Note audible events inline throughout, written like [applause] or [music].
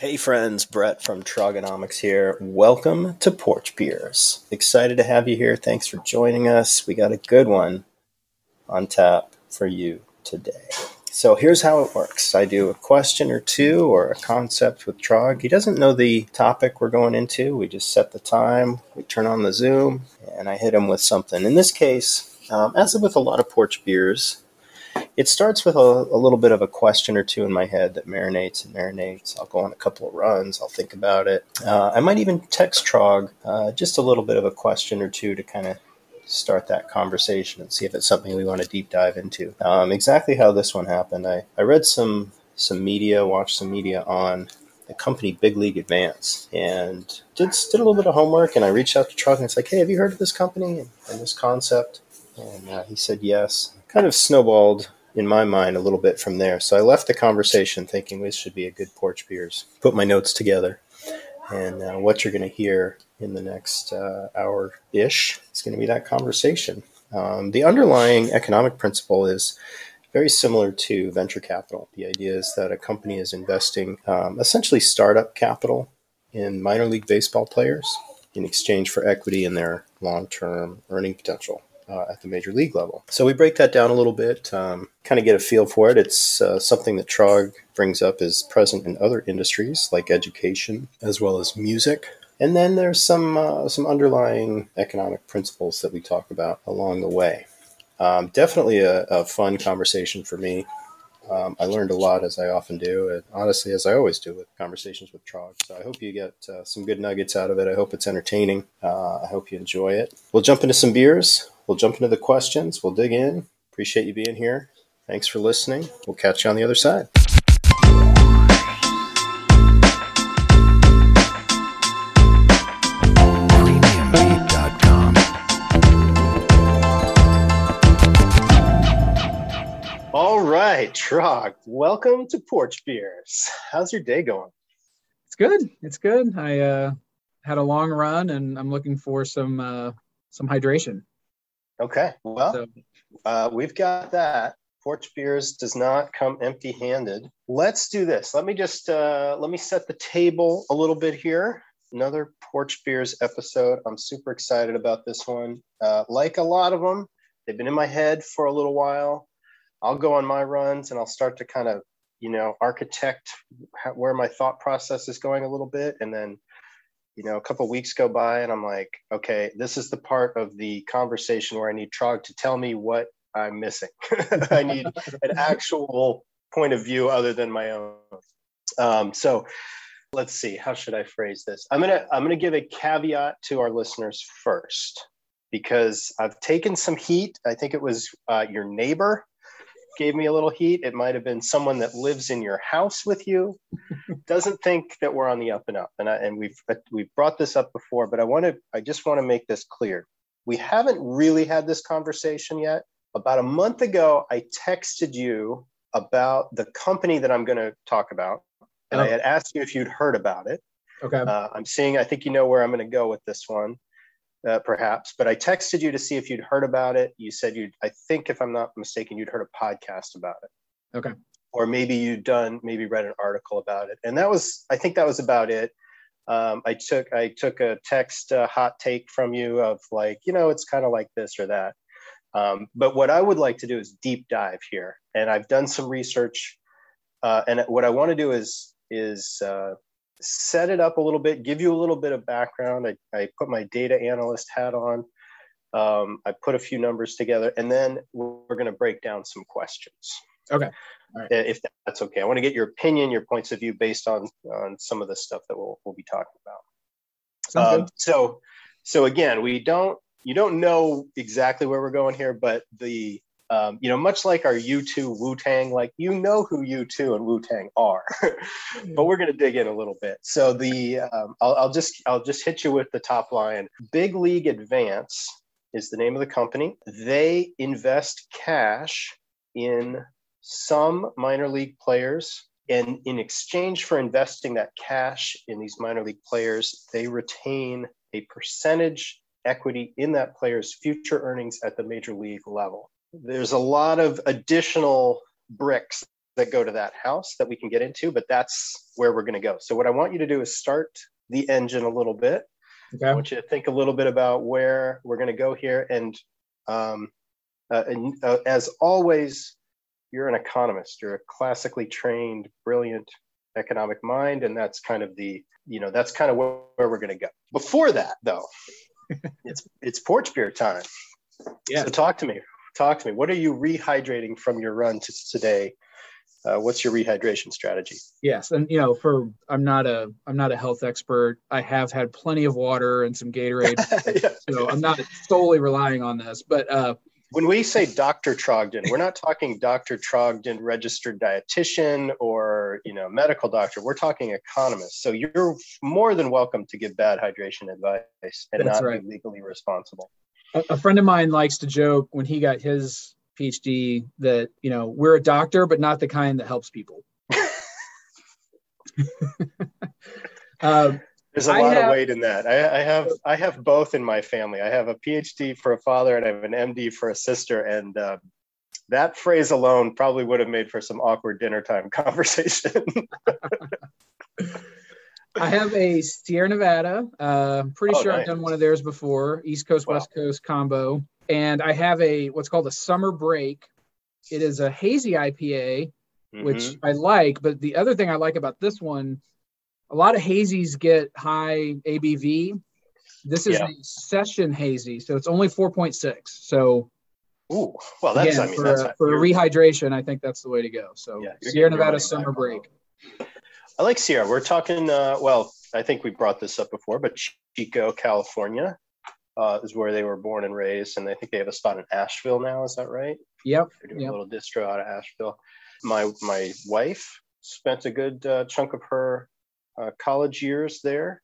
Hey friends, Brett from Trogonomics here. Welcome to Porch Beers. Excited to have you here. Thanks for joining us. We got a good one on tap for you today. So here's how it works. I do a question or two or a concept with Trog. He doesn't know the topic we're going into. We just set the time, we turn on the Zoom, and I hit him with something. In this case, um, as with a lot of porch beers, it starts with a, a, little bit of a question or two in my head that marinates and marinates. I'll go on a couple of runs. I'll think about it. Uh, I might even text Trog uh, just a little bit of a question or two to kind of start that conversation and see if it's something we want to deep dive into. Um, exactly how this one happened. I, I read some some media, watched some media on the company Big League Advance, and did did a little bit of homework. And I reached out to Trog and it's like, hey, have you heard of this company and, and this concept? And uh, he said yes. Kind of snowballed in my mind a little bit from there. So I left the conversation thinking this should be a good porch beers. Put my notes together, and uh, what you're going to hear in the next uh, hour ish is going to be that conversation. Um, the underlying economic principle is very similar to venture capital. The idea is that a company is investing um, essentially startup capital in minor league baseball players in exchange for equity in their long term earning potential uh, at the major league level. So we break that down a little bit, um, kind of get a feel for it. It's uh, something that Trog brings up is present in other industries like education as well as music. And then there's some uh, some underlying economic principles that we talk about along the way. Um, definitely a, a, fun conversation for me. Um, I learned a lot as I often do, and honestly, as I always do with conversations with Trog. So I hope you get uh, some good nuggets out of it. I hope it's entertaining. Uh, I hope you enjoy it. We'll jump into some beers. We'll jump into the questions. We'll dig in. Appreciate you being here. Thanks for listening. We'll catch you on the other side. Right, Trog, welcome to Porch Beers. How's your day going? It's good. It's good. I uh, had a long run, and I'm looking for some uh, some hydration. Okay. Well, so, uh, we've got that. Porch Beers does not come empty-handed. Let's do this. Let me just uh, let me set the table a little bit here. Another Porch Beers episode. I'm super excited about this one. Uh, like a lot of them, they've been in my head for a little while. I'll go on my runs and I'll start to kind of, you know, architect where my thought process is going a little bit, and then you know, a couple weeks go by and I'm like, okay, this is the part of the conversation where I need Trog to tell me what I'm missing. [laughs] I need [laughs] an actual point of view other than my own. Um, so let's see, how should I phrase this? I'm gonna I'm gonna give a caveat to our listeners first because I've taken some heat. I think it was uh, your neighbor gave me a little heat. It might have been someone that lives in your house with you, [laughs] doesn't think that we're on the up and up. And I, and we've we've brought this up before, but I want to I just want to make this clear. We haven't really had this conversation yet. About a month ago, I texted you about the company that I'm going to talk about, and oh. I had asked you if you'd heard about it. Okay. Uh, I'm seeing. I think you know where I'm going to go with this one uh, perhaps, but I texted you to see if you'd heard about it. You said you'd, I think, if I'm not mistaken, you'd heard a podcast about it. Okay. Or maybe you'd done, maybe read an article about it. And that was, I think that was about it. Um, I took, I took a text uh, hot take from you of like, you know, it's kind of like this or that. Um, but what I would like to do is deep dive here. And I've done some research. Uh, and what I want to do is, is uh, set it up a little bit, give you a little bit of background. I, I put my data analyst hat on. Um, I put a few numbers together, and then we're going to break down some questions. Okay. If that's okay, I want to get your opinion, your points of view based on on some of the stuff that we'll we'll be talking about. Um, so, so again, we don't you don't know exactly where we're going here, but the um, you know, much like our U2 Wu Tang, like you know who U2 and Wu Tang are, [laughs] but we're going to dig in a little bit. So the um, I'll, I'll just I'll just hit you with the top line. Big League Advance is the name of the company. They invest cash in some minor league players. And in exchange for investing that cash in these minor league players, they retain a percentage equity in that player's future earnings at the major league level there's a lot of additional bricks that go to that house that we can get into, but that's where we're going to go. So, what I want you to do is start the engine a little bit. Okay. I want you to think a little bit about where we're going to go here. And, um, uh, and uh, as always, you're an economist. You're a classically trained, brilliant economic mind, and that's kind of the you know that's kind of where, where we're going to go. Before that, though, [laughs] it's it's porch beer time. Yeah. So talk to me. Talk to me. What are you rehydrating from your run to today? Uh, what's your rehydration strategy? Yes, and you know, for I'm not a I'm not a health expert. I have had plenty of water and some Gatorade, [laughs] yeah. so I'm not solely relying on this. But uh, when we say Dr. Trogdon, we're not talking Dr. Trogdon registered dietitian or you know medical doctor. We're talking economist. So you're more than welcome to give bad hydration advice and That's not right. be legally responsible. A, a friend of mine likes to joke when he got his PhD that you know we're a doctor, but not the kind that helps people. um, [laughs] [laughs] there's a lot have, of weight in that. I, I, have I have both in my family. I have a PhD for a father and I have an MD for a sister, and uh, that phrase alone probably would have made for some awkward dinner time [laughs] conversation. I have a Sierra Nevada. Uh, I'm pretty oh, sure nice. I've done one of theirs before. East Coast wow. West Coast combo, and I have a what's called a Summer Break. It is a hazy IPA, mm-hmm. which I like. But the other thing I like about this one a lot of hazies get high ABV. This is yeah. a session hazy, so it's only 4.6. So, Ooh, well, that's again, I mean, for, that's for rehydration, I think that's the way to go. So, yeah, Sierra Nevada summer break. I like Sierra. We're talking. Uh, well, I think we brought this up before, but Chico, California, uh, is where they were born and raised, and I think they have a spot in Asheville now. Is that right? Yep. They're doing yep. a little distro out of Asheville. My my wife spent a good uh, chunk of her uh, college years there.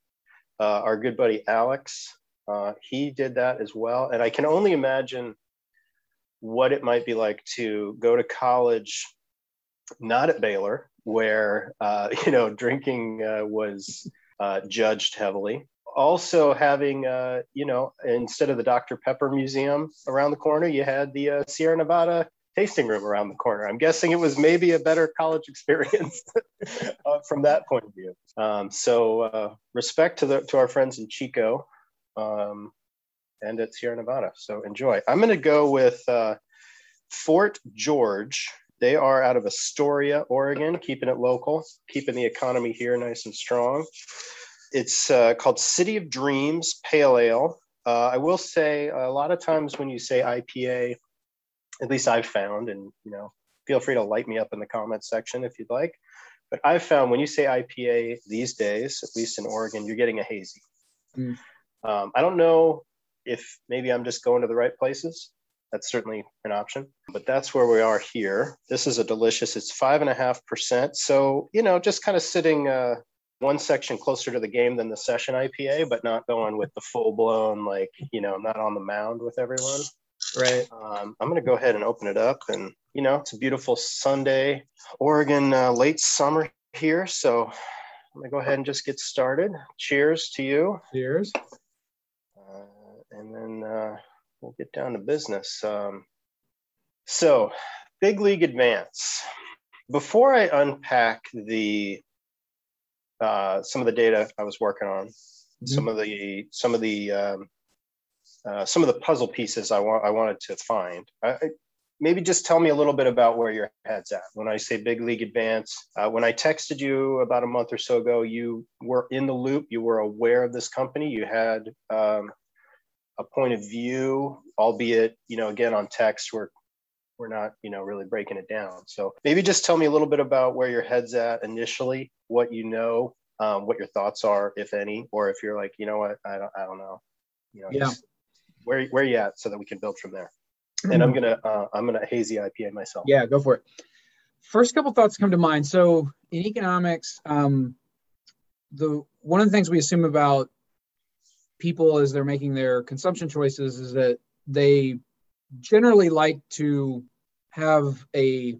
Uh, our good buddy Alex, uh, he did that as well. And I can only imagine what it might be like to go to college, not at Baylor, where uh, [laughs] you know drinking uh, was uh, judged heavily. Also, having you know instead of the Dr Pepper Museum around the corner, you had the Sierra Nevada tasting room around the corner. I'm guessing it was maybe a better college [laughs] experience uh, from that point of view. Um, so uh, respect to the to our friends in Chico um, and at Sierra Nevada. So enjoy. I'm going to go with uh, Fort George. They are out of Astoria, Oregon, keeping it local, keeping the economy here nice and strong. It's uh, called City of Dreams Pale Ale. Uh, I will say a lot of times when you say IPA, at least I've found, and you know, feel free to light me up in the comments section if you'd like. But I've found when you say IPA these days, at least in Oregon, you're getting a hazy. Mm. Um, I don't know if maybe I'm just going to the right places. That's certainly an option, but that's where we are here. This is a delicious. It's five and a half percent. So you know, just kind of sitting uh, one section closer to the game than the session IPA, but not going with the full blown like you know, I'm not on the mound with everyone. Right. Um, I'm going to go ahead and open it up. And, you know, it's a beautiful Sunday, Oregon uh, late summer here. So I'm going to go ahead and just get started. Cheers to you. Cheers. Uh, and then uh, we'll get down to business. Um, so, Big League Advance. Before I unpack the uh, some of the data I was working on, mm-hmm. some of the some of the um, uh, some of the puzzle pieces I want I wanted to find. I, maybe just tell me a little bit about where your head's at. When I say big league advance, uh, when I texted you about a month or so ago, you were in the loop. You were aware of this company. You had um, a point of view, albeit you know again on text we're we're not you know really breaking it down. So maybe just tell me a little bit about where your head's at initially, what you know. Um, what your thoughts are, if any, or if you're like, you know what, I don't, I don't know, you know, yeah. where where you at so that we can build from there. And i'm gonna uh, i'm gonna hazy ipa myself. Yeah go for it. First couple thoughts come to mind. So in economics um, the one of the things we assume about people as they're making their consumption choices is that they generally like to have a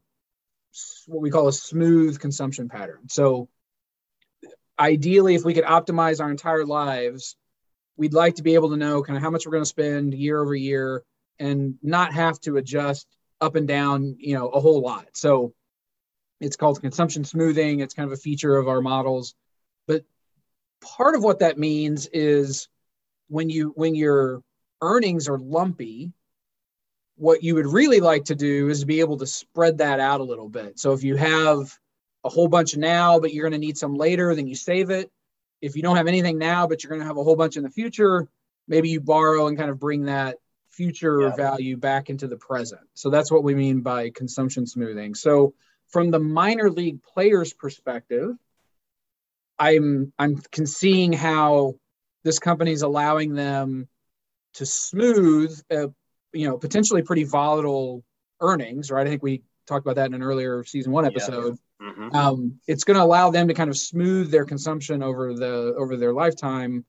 what we call a smooth consumption pattern so ideally if we could optimize our entire lives we'd like to be able to know kind of how much we're going to spend year over year and not have to adjust up and down, you know, a whole lot. So it's called consumption smoothing. It's kind of a feature of our models. But part of what that means is when you when your earnings are lumpy, what you would really like to do is be able to spread that out a little bit. So if you have a whole bunch now, but you're going to need some later, then you save it. If you don't have anything now, but you're going to have a whole bunch in the future, maybe you borrow and kind of bring that future yeah. value back into the present. So that's what we mean by consumption smoothing. So from the minor league players perspective, I'm I'm seeing how this company is allowing them to smooth, uh, you know, potentially pretty volatile earnings. Right? I think we talked about that in an earlier season one episode. Yeah. Mm-hmm. Um, it's going to allow them to kind of smooth their consumption over the over their lifetime.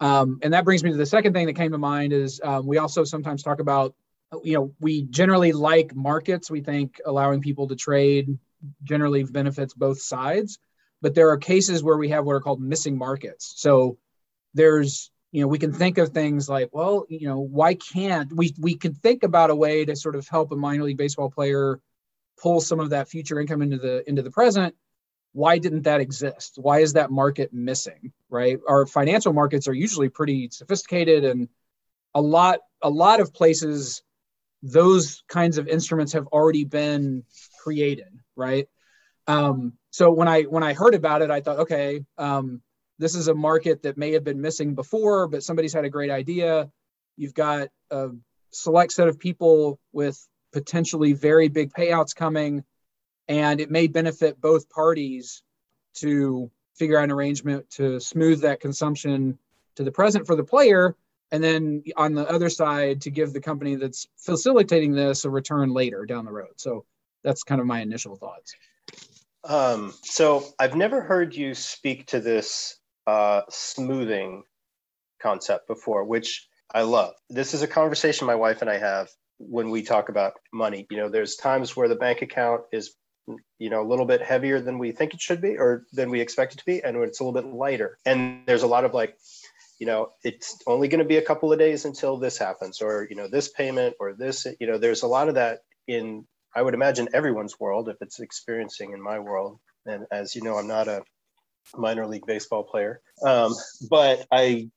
Um, and that brings me to the second thing that came to mind is um, we also sometimes talk about you know we generally like markets we think allowing people to trade generally benefits both sides but there are cases where we have what are called missing markets so there's you know we can think of things like well you know why can't we we can think about a way to sort of help a minor league baseball player pull some of that future income into the into the present. Why didn't that exist? Why is that market missing right? Our financial markets are usually pretty sophisticated and a lot a lot of places those kinds of instruments have already been created, right? Um, so when I when I heard about it, I thought, okay, um, this is a market that may have been missing before, but somebody's had a great idea. You've got a select set of people with potentially very big payouts coming, and it may benefit both parties to figure out an arrangement to smooth that consumption to the present for the player and then on the other side to give the company that's facilitating this a return later down the road so that's kind of my initial thoughts um, so i've never heard you speak to this uh, smoothing concept before which i love. This is a conversation my wife and i have when we talk about money. You know there's times where the bank account is you know a little bit heavier than we think it should be or than we expect it to be and when it's a little bit lighter. And there's a lot of like you know it's only going to be a couple of days until this happens or you know this payment or this you know there's a lot of that in i would imagine everyone's world if it's experiencing in my world. And as you know i'm not a minor league baseball player. Um, but i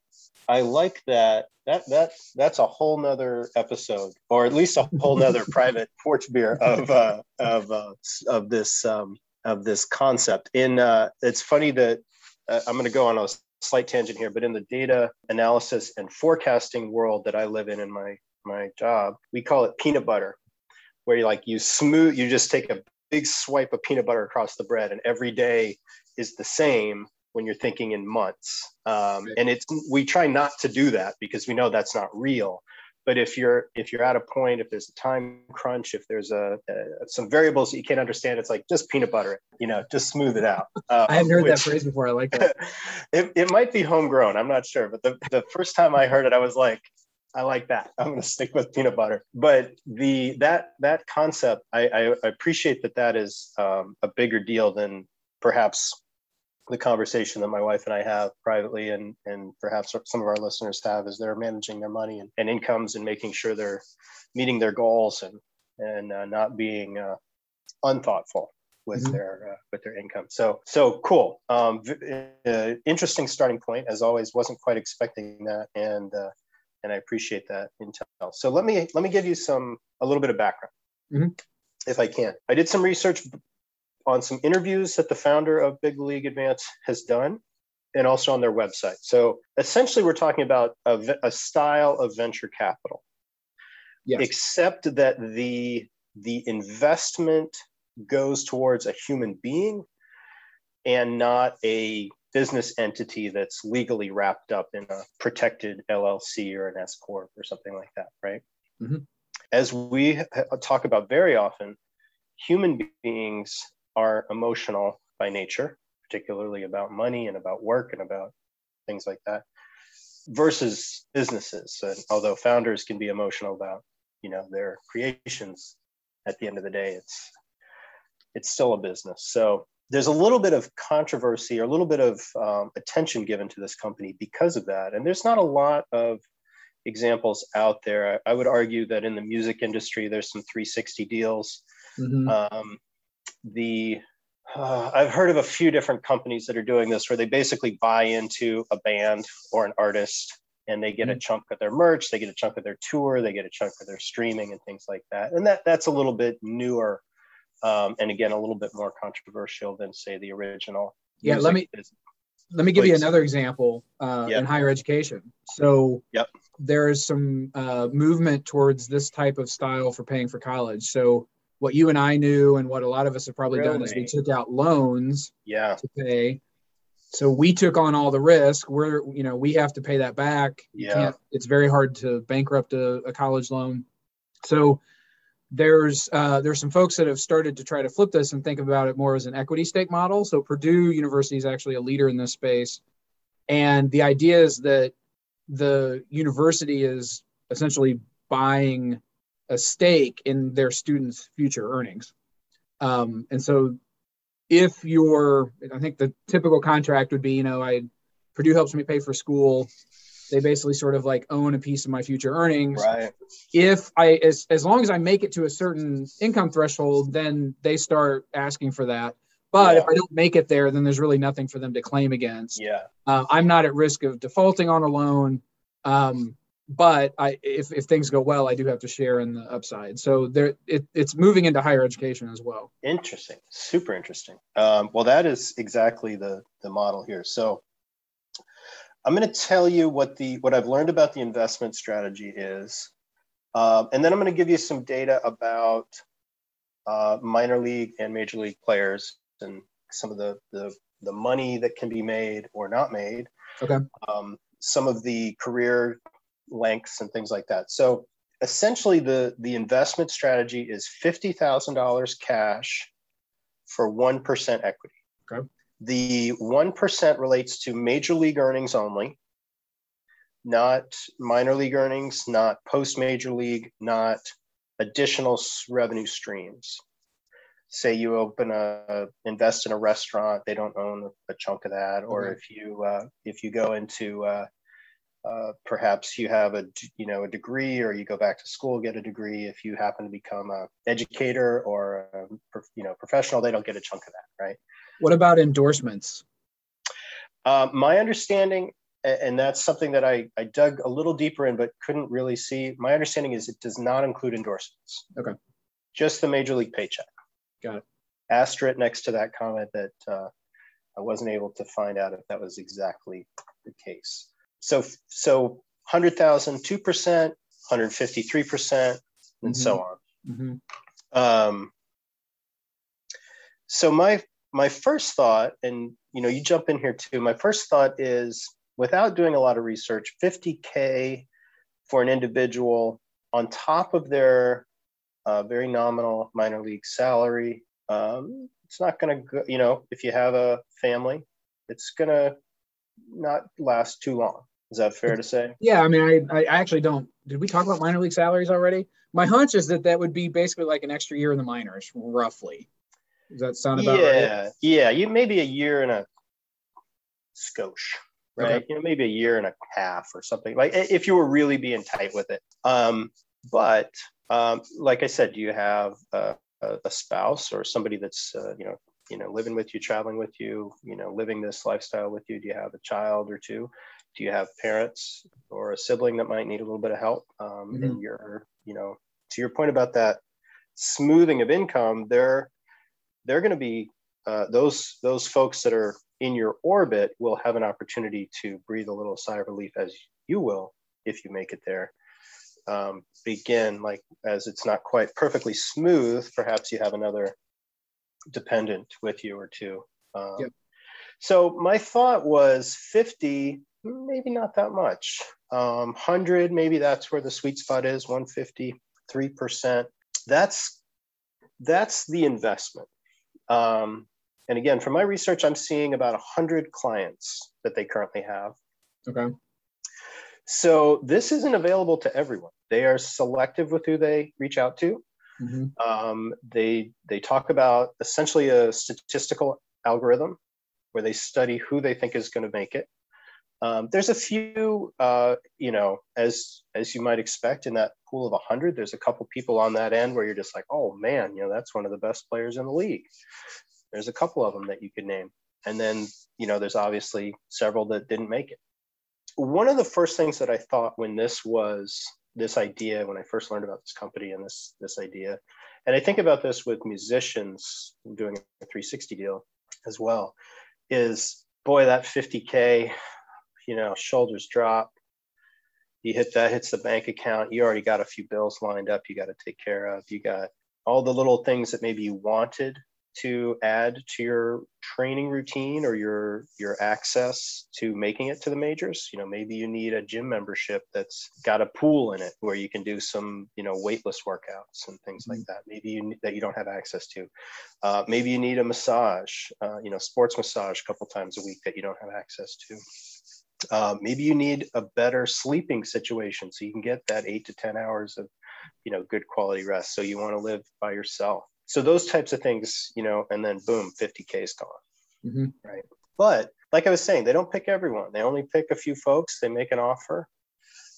i like that that that that's a whole nother episode or at least a whole nother [laughs] private porch beer of uh, of uh, of this um, of this concept. In uh, it's funny that uh, i'm going to go on a slight tangent here, but in the data analysis and forecasting world that I live in in my my job, we call it peanut butter, where you like you smooth, you just take a big swipe of peanut butter across the bread, and every day is the same when you're thinking in months. Um, and it's we try not to do that because we know that's not real. But if you're if you're at a point if there's a time crunch if there's a, a some variables that you can't understand it's like just peanut butter it you know just smooth it out. Um, [laughs] i haven't heard which, that phrase before. I like that. [laughs] It, it might be homegrown. I'm not sure. But the, the first time i heard it i was like I like that. I'm going to stick with peanut butter. But the that that concept, I, I, I appreciate that that is um, a bigger deal than perhaps the conversation that my wife and I have privately, and and perhaps some of our listeners have, is they're managing their money and, and incomes and making sure they're meeting their goals and and uh, not being uh, unthoughtful with mm-hmm. their uh, with their income. So so cool. Um, uh, interesting starting point as always. Wasn't quite expecting that, and uh, and I appreciate that intel. So let me let me give you some a little bit of background, mm-hmm. if I can. I did some research on some interviews that the founder of Big League Advance has done and also on their website. So essentially, we're talking about a, a style of venture capital, yes. except that the the investment goes towards a human being and not a business entity that's legally wrapped up in a protected LLC or an S corp or something like that, right? Mm-hmm. As we talk about very often, human beings are emotional by nature, particularly about money and about work and about things like that, versus businesses. And although founders can be emotional about, you know, their creations, at the end of the day, it's it's still a business. So there's a little bit of controversy or a little bit of um, attention given to this company because of that. And there's not a lot of examples out there. I, I would argue that in the music industry, there's some 360 deals. Mm-hmm. Um, the uh, I've heard of a few different companies that are doing this where they basically buy into a band or an artist and they get mm-hmm. a chunk of their merch, they get a chunk of their tour, they get a chunk of their streaming and things like that. And that that's a little bit newer um, and again a little bit more controversial than say the original. Yeah, let me let me give Please. you another example uh, yep. in higher education. So yep. there is some uh, movement towards this type of style for paying for college. So what you and I knew and what a lot of us have probably really? done is we took out loans yeah. to pay. So we took on all the risk. We're, you know, we have to pay that back. Yeah. it's very hard to bankrupt a, a college loan. So there's uh, there's some folks that have started to try to flip this and think about it more as an equity stake model. So Purdue University is actually a leader in this space, and the idea is that the university is essentially buying a stake in their students' future earnings. Um, and so if you're, I think the typical contract would be, you know, I Purdue helps me pay for school. They basically sort of like own a piece of my future earnings. Right. If I, as, as long as I make it to a certain income threshold, then they start asking for that. But yeah. if I don't make it there, then there's really nothing for them to claim against. Yeah. Uh, I'm not at risk of defaulting on a loan. Um, but I, if, if things go well, I do have to share in the upside. So there, it, it's moving into higher education as well. Interesting, super interesting. Um, well, that is exactly the the model here. So I'm going to tell you what the what I've learned about the investment strategy is, um, and then I'm going to give you some data about uh, minor league and major league players and some of the the the money that can be made or not made. Okay. Um, some of the career lengths and things like that. So essentially the, the investment strategy is $50,000 cash for 1% equity. Okay. The 1% relates to major league earnings only, not minor league earnings, not post major league, not additional revenue streams. Say you open a invest in a restaurant, they don't own a chunk of that. Or if you uh, if you go into uh, uh, perhaps you have a you know a degree or you go back to school get a degree. If you happen to become a educator or a, you know professional they don't get a chunk of that right? What about endorsements? Uh, my understanding and that's something that I, I dug a little deeper in but couldn't really see. My understanding is it does not include endorsements. Okay. Just the major league paycheck. Got it. Asterisk next to that comment that uh, i wasn't able to find out if that was exactly the case so so 100,000, 2%, 153 percent, and mm-hmm. so on. Mm-hmm. Um, so my my first thought, and you know, you jump in here too. My first thought is, without doing a lot of research, 50k for an individual on top of their uh, very nominal minor league salary. Um, it's not going to go. You know, if you have a family, it's going to not last too long. Is that fair to say? Yeah, I mean, I, I actually don't. Did we talk about minor league salaries already? My hunch is that that would be basically like an extra year in the minors, roughly. Does that sound about yeah, right? Yeah, yeah. you maybe a year and a skosh, right? Okay. You know, maybe a year and a half or something. Like if you were really being tight with it. Um, but um, like I said, do you have a, a spouse or somebody that's uh, you know you know living with you, traveling with you, you know living this lifestyle with you? Do you have a child or two? Do you have parents or a sibling that might need a little bit of help um, mm-hmm. and you're you know to your point about that smoothing of income they're they're going to be uh, those those folks that are in your orbit will have an opportunity to breathe a little sigh of relief as you will if you make it there um, begin like as it's not quite perfectly smooth perhaps you have another dependent with you or two um, yep. so my thought was 50 maybe not that much. Um, 100, maybe that's where the sweet spot is, 150, 3%. That's, that's the investment. Um, and again, from my research, I'm seeing about 100 clients that they currently have. Okay. So this isn't available to everyone. They are selective with who they reach out to. Mm-hmm. Um, they they talk about essentially a statistical algorithm where they study who they think is going to make it. Um, there's a few, uh, you know, as as you might expect in that pool of 100 there's a couple people on that end where you're just like oh man you know that's one of the best players in the league. There's a couple of them that you could name. And then you know there's obviously several that didn't make it. One of the first things that i thought when this was this idea when i first learned about this company and this this idea and i think about this with musicians doing a 360 deal as well is boy that 50k you know shoulders drop. You hit that hits the bank account. You already got a few bills lined up you got to take care of. You got all the little things that maybe you wanted to add to your training routine or your your access to making it to the majors. You know maybe you need a gym membership that's got a pool in it where you can do some you know weightless workouts and things like mm-hmm. that maybe you that you don't have access to. Uh, maybe you need a massage uh, you know sports massage a couple times a week that you don't have access to uh, maybe you need a better sleeping situation so you can get that eight to 10 hours of, you know, good quality rest. So you want to live by yourself. So those types of things, you know, and then boom, 50K is gone. Mm-hmm. Right. But like I was saying, they don't pick everyone. They only pick a few folks. They make an offer.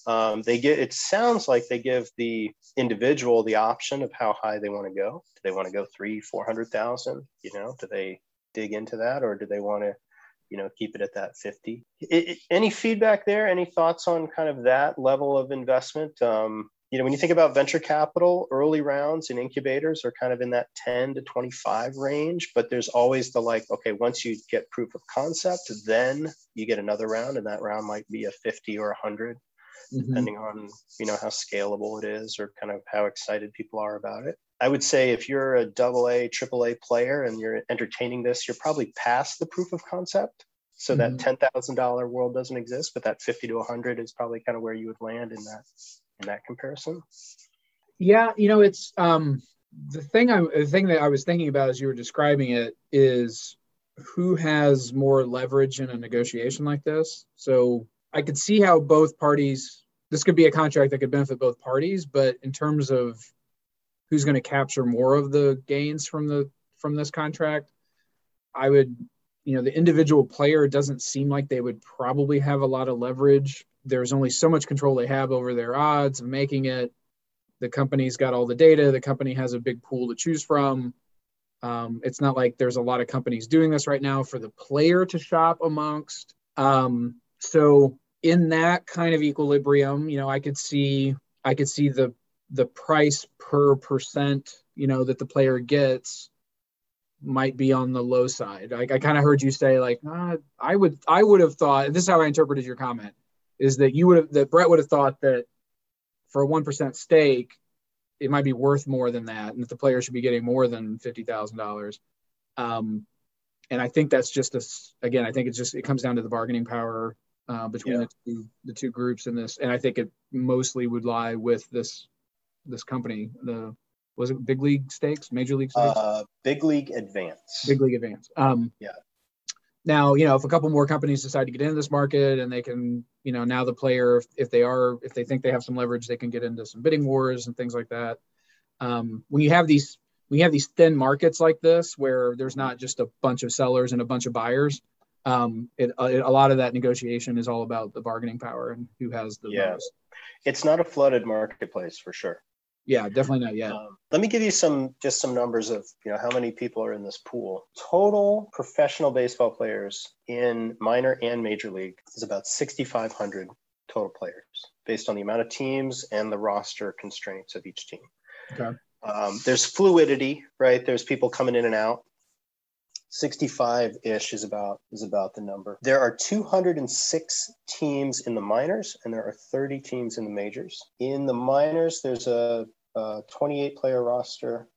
Um, they get, it sounds like they give the individual the option of how high they want to go. Do they want to go three, 400,000? You know, do they dig into that or do they want to you know keep it at that 50 it, it, any feedback there? Any thoughts on kind of that level of investment? Um, you know when you think about venture capital early rounds and incubators are kind of in that 10 to 25 range but there's always the like okay once you get proof of concept then you get another round and that round might be a 50 or 100 mm-hmm. depending on you know how scalable it is or kind of how excited people are about it I would say if you're a double A, triple A player and you're entertaining this, you're probably past the proof of concept. So mm-hmm. that ten thousand dollar world doesn't exist, but that fifty to hundred is probably kind of where you would land in that in that comparison. Yeah, you know, it's um, the thing. I the thing that I was thinking about as you were describing it is who has more leverage in a negotiation like this. So I could see how both parties. This could be a contract that could benefit both parties, but in terms of who's going to capture more of the gains from the from this contract. I would you know the individual player doesn't seem like they would probably have a lot of leverage. There's only so much control they have over their odds of making it. The company's got all the data. The company has a big pool to choose from. Um, it's not like there's a lot of companies doing this right now for the player to shop amongst. Um, so in that kind of equilibrium you know i could see i could see the the price per percent, you know, that the player gets might be on the low side. I, I kind of heard you say like, uh, I would, I would have thought. This is how I interpreted your comment: is that you would have that Brett would have thought that for a one percent stake, it might be worth more than that, and that the player should be getting more than fifty thousand um, dollars. And I think that's just a again. I think it's just it comes down to the bargaining power uh, between yeah. the two the two groups in this, and I think it mostly would lie with this this company? The was it big league stakes, major league stakes? Uh, big league advance. Big league advance. Um, yeah. Now you know if a couple more companies decide to get into this market and they can, you know, now the player, if, if they are, if they think they have some leverage, they can get into some bidding wars and things like that. Um, when you have these when you have these thin markets like this where there's not just a bunch of sellers and a bunch of buyers um, it, it, a lot of that negotiation is all about the bargaining power and who has the yeah. most. It's not a flooded marketplace for sure. Yeah, definitely not yet. Um, let me give you some just some numbers of you know how many people are in this pool. Total professional baseball players in minor and major league is about 6,500 total players, based on the amount of teams and the roster constraints of each team. Okay. Um, there's fluidity, right? There's people coming in and out. 65-ish is about is about the number. There are 206 teams in the minors and there are 30 teams in the majors. In the minors, there's a, a 28 player roster.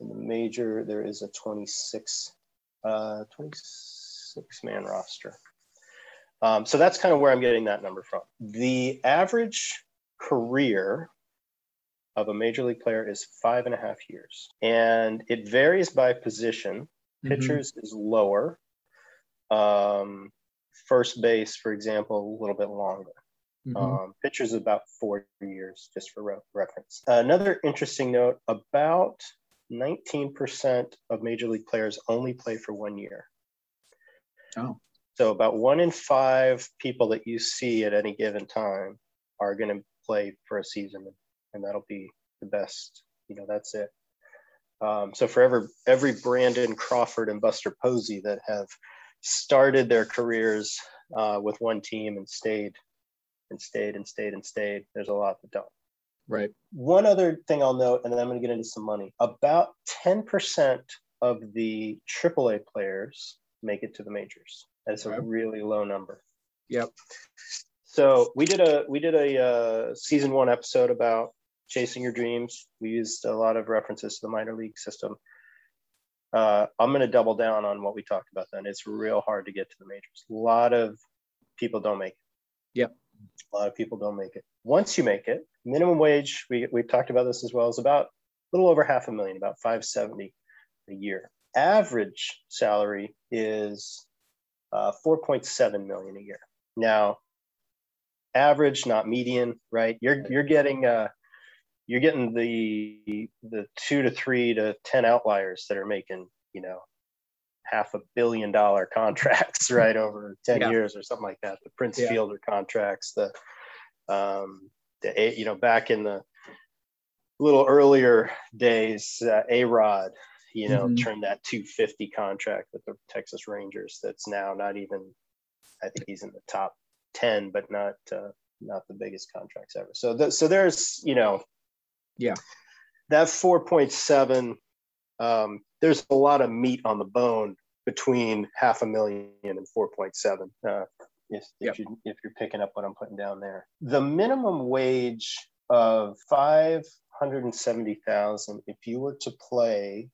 In the major, there is a 26 uh, 26 man roster. Um, so that's kind of where I'm getting that number from. The average career of a major league player is five and a half years, and it varies by position. Mm-hmm. Pitchers mm-hmm. is lower. Um, first base, for example, a little bit longer. Mm-hmm. Um, pitchers about four years, just for re- reference. another interesting note about 19% of major league players only play for one year. Oh. So about one in five people that you see at any given time are going to play for a season and that'll be the best. You know, that's it. Um, so for every every Brandon Crawford and Buster Posey that have started their careers uh, with one team and stayed and stayed and stayed and stayed, there's a lot that don't. Right. One other thing I'll note, and then I'm going to get into some money. About 10% of the AAA players make it to the majors. That's a really low number. Yep. So we did a we did a uh, season one episode about chasing your dreams. We used a lot of references to the minor league system. Uh, I'm going to double down on what we talked about then. It's real hard to get to the majors. A lot of people don't make it. Yep. A lot of people don't make it. Once you make it, minimum wage, we, we talked about this as well, is about a little over half a million, about 570 a year. Average salary is uh, 4.7 million a year. Now, average, not median, right? You're you're getting uh, you're getting the the two to three to ten outliers that are making you know half a billion dollar [laughs] contracts right over 10 yeah. years or something like that the prince yeah. fielder contracts the um the you know back in the little earlier days uh, A-Rod you know mm-hmm. turned that 250 contract with the texas rangers that's now not even i think he's in the top 10 but not uh, not the biggest contracts ever so th- so there's you know yeah. That 4.7 um, there's a lot of meat on the bone between half a million and 4.7 uh, if, yep. if, you, if you're picking up what i'm putting down there. The minimum wage of 570000 if you were to play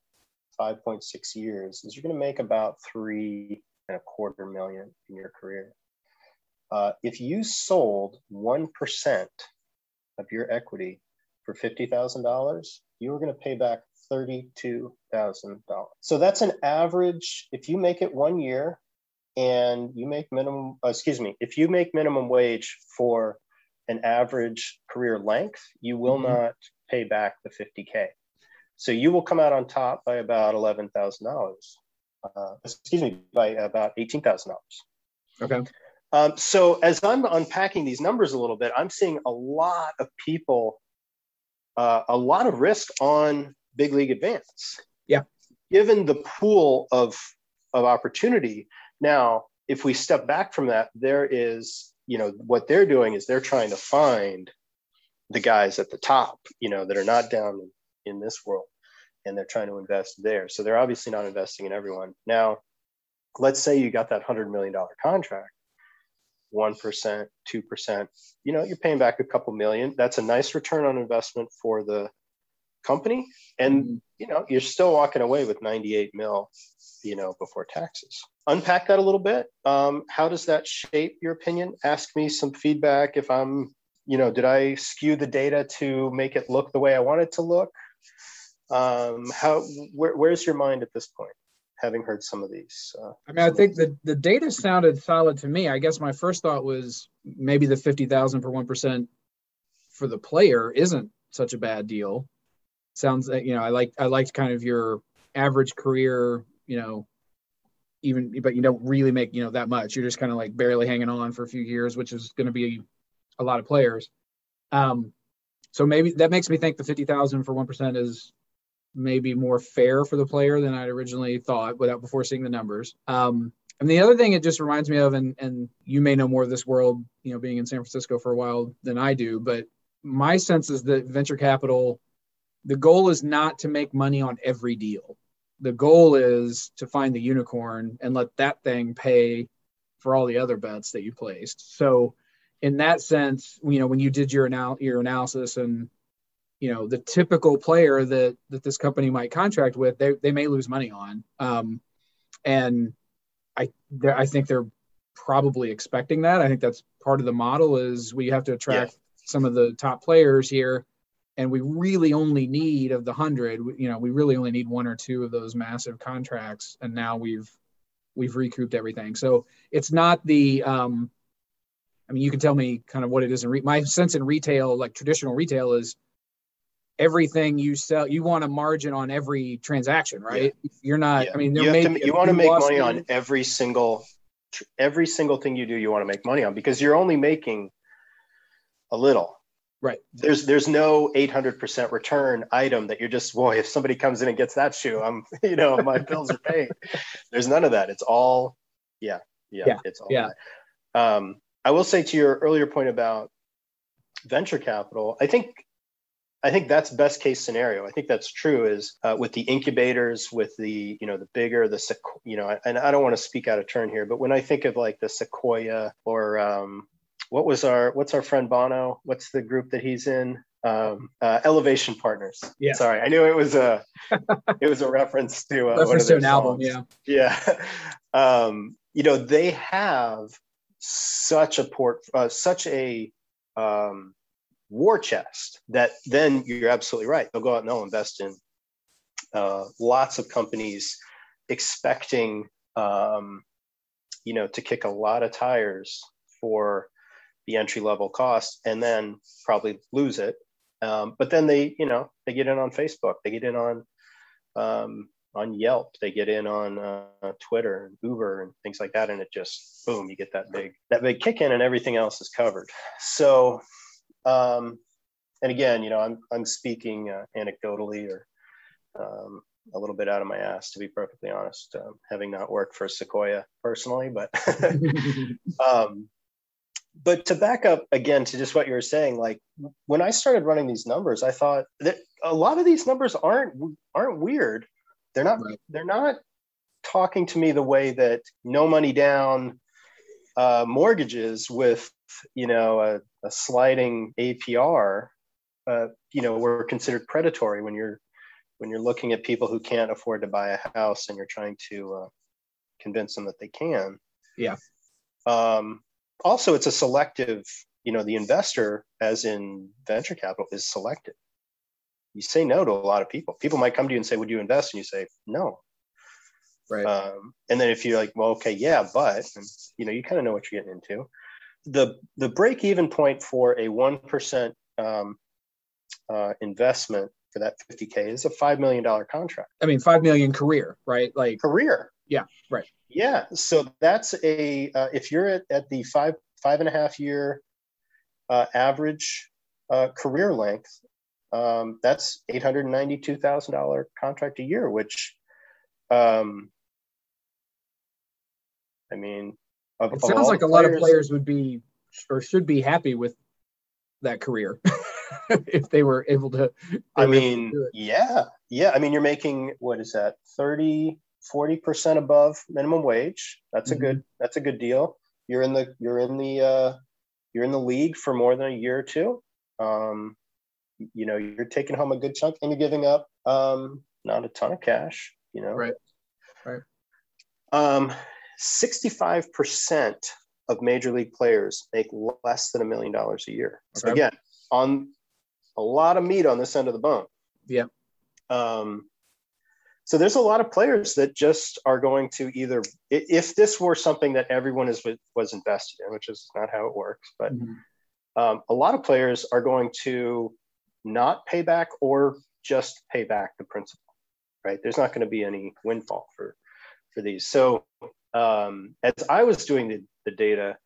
5.6 years is you're going to make about three and a quarter million in your career. Uh, if you sold 1% of your equity for $50,000, you were going to pay back $32,000. So that's an average. If you make it one year and you make minimum, uh, excuse me, if you make minimum wage for an average career length, you will mm-hmm. not pay back the 50K. So you will come out on top by about $11,000. Uh, excuse me, by about $18,000. Okay. Um, so as I'm unpacking these numbers a little bit, I'm seeing a lot of people uh, a lot of risk on big league advance. Yeah. Given the pool of of opportunity. Now, if we step back from that, there is, you know, what they're doing is they're trying to find the guys at the top, you know, that are not down in this world and they're trying to invest there. So they're obviously not investing in everyone. Now, let's say you got that $100 million contract 1%, 2%, you know, you're paying back a couple million. That's a nice return on investment for the company. And, mm-hmm. you know, you're still walking away with 98 mil, you know, before taxes. Unpack that a little bit. Um, how does that shape your opinion? Ask me some feedback if I'm, you know, did I skew the data to make it look the way I want it to look? Um, how, where, where's your mind at this point? Having heard some of these. Uh, I mean, I think the, the data sounded solid to me. I guess my first thought was maybe the 50,000 for 1% for the player isn't such a bad deal. Sounds like, you know, I like, I liked kind of your average career, you know, even, but you don't really make, you know, that much. You're just kind of like barely hanging on for a few years, which is going to be a lot of players. Um, so maybe that makes me think the 50,000 for 1% is maybe more fair for the player than I'd originally thought without before seeing the numbers. Um, and the other thing it just reminds me of, and, and you may know more of this world, you know, being in San Francisco for a while than I do, but my sense is that venture capital, the goal is not to make money on every deal. The goal is to find the unicorn and let that thing pay for all the other bets that you placed. So, in that sense, you know, when you did your anal- your analysis and you know the typical player that that this company might contract with they, they may lose money on. Um, and i i think they're probably expecting that. I think that's part of the model is we have to attract yeah. some of the top players here and we really only need of the 100 you know we really only need one or two of those massive contracts and now we've we've recouped everything. So it's not the um i mean you can tell me kind of what it is in re- my sense in retail like traditional retail is everything you sell you want a margin on every transaction right yeah. you're not yeah. i mean you, to, you want to make money on every single every single thing you do you want to make money on because you're only making a little Right. There's there's no 800% return item that you're just boy if somebody comes in and gets that shoe I'm [laughs] you know my bills are paid. There's none of that. It's all yeah yeah, yeah. it's all yeah. Um, I will say to your earlier point about venture capital, I think I think that's best case scenario. I think that's true. Is uh, with the incubators, with the you know the bigger the you know, and I don't want to speak out of turn here, but when I think of like the Sequoia or um, what was our what's our friend Bono? What's the group that he's in? Um, uh, Elevation Partners. Yeah. Sorry, I knew it was a it was a reference to uh, reference to an album. Yeah. Yeah. [laughs] Um, you know they have such a port, uh, such a um, war chest that then you're absolutely right. They'll go out and they'll invest in uh, lots of companies expecting, um, you know, to kick a lot of tires for the entry level cost and then probably lose it. Um, but then they, you know, they get in on Facebook, they get in on, um, on Yelp, they get in on uh, Twitter and Uber and things like that, and it just boom, you get that big that big kick in, and everything else is covered. So, um, and again, you know, I'm I'm speaking uh, anecdotally or um, a little bit out of my ass, to be perfectly honest, um, having not worked for Sequoia personally, but [laughs] um, but to back up again to just what you were saying, like when I started running these numbers, I thought that a lot of these numbers aren't aren't weird they're not right. they're not talking to me the way that no money down uh, mortgages with you know a, a sliding APR, uh, you know, were considered predatory when you're when you're looking at people who can't afford to buy a house and you're trying to uh, convince them that they can. Yeah. Um, also, it's a selective. You know, the investor, as in venture capital, is selective you say no to a lot of people. People might come to you and say, "Would you invest?" And you say, "No." Right. Um, and then if you're like, "Well, okay, yeah, but," and, you know, you kind of know what you're getting into. The the break even point for a one percent um, uh, investment for that 50k is a five million dollar contract. I mean, five million career, right? Like career. Yeah. Right. Yeah. So that's a uh, if you're at, at the five five and a half year uh, average uh, career length, um, that's $892,000 contract a year, which, um, I mean, of, it sounds like a lot of players would be or should be happy with that career [laughs] if they were able to. I mean, yeah, yeah. I mean, you're making what is that 30, 40% above minimum wage. That's mm-hmm. a good, that's a good deal. You're in the, you're in the, uh, you're in the league for more than a year or two. Um, you know you're taking home a good chunk and you're giving up um, not a ton of cash you know right right um, 65% of major league players make less than a million dollars a year okay. so again on a lot of meat on this end of the bone yeah um, so there's a lot of players that just are going to either if this were something that everyone is was invested in which is not how it works but mm-hmm. um, a lot of players are going to not pay back or just pay back the principal, right? There's not going to be any windfall for for these. So um, as I was doing the, the data,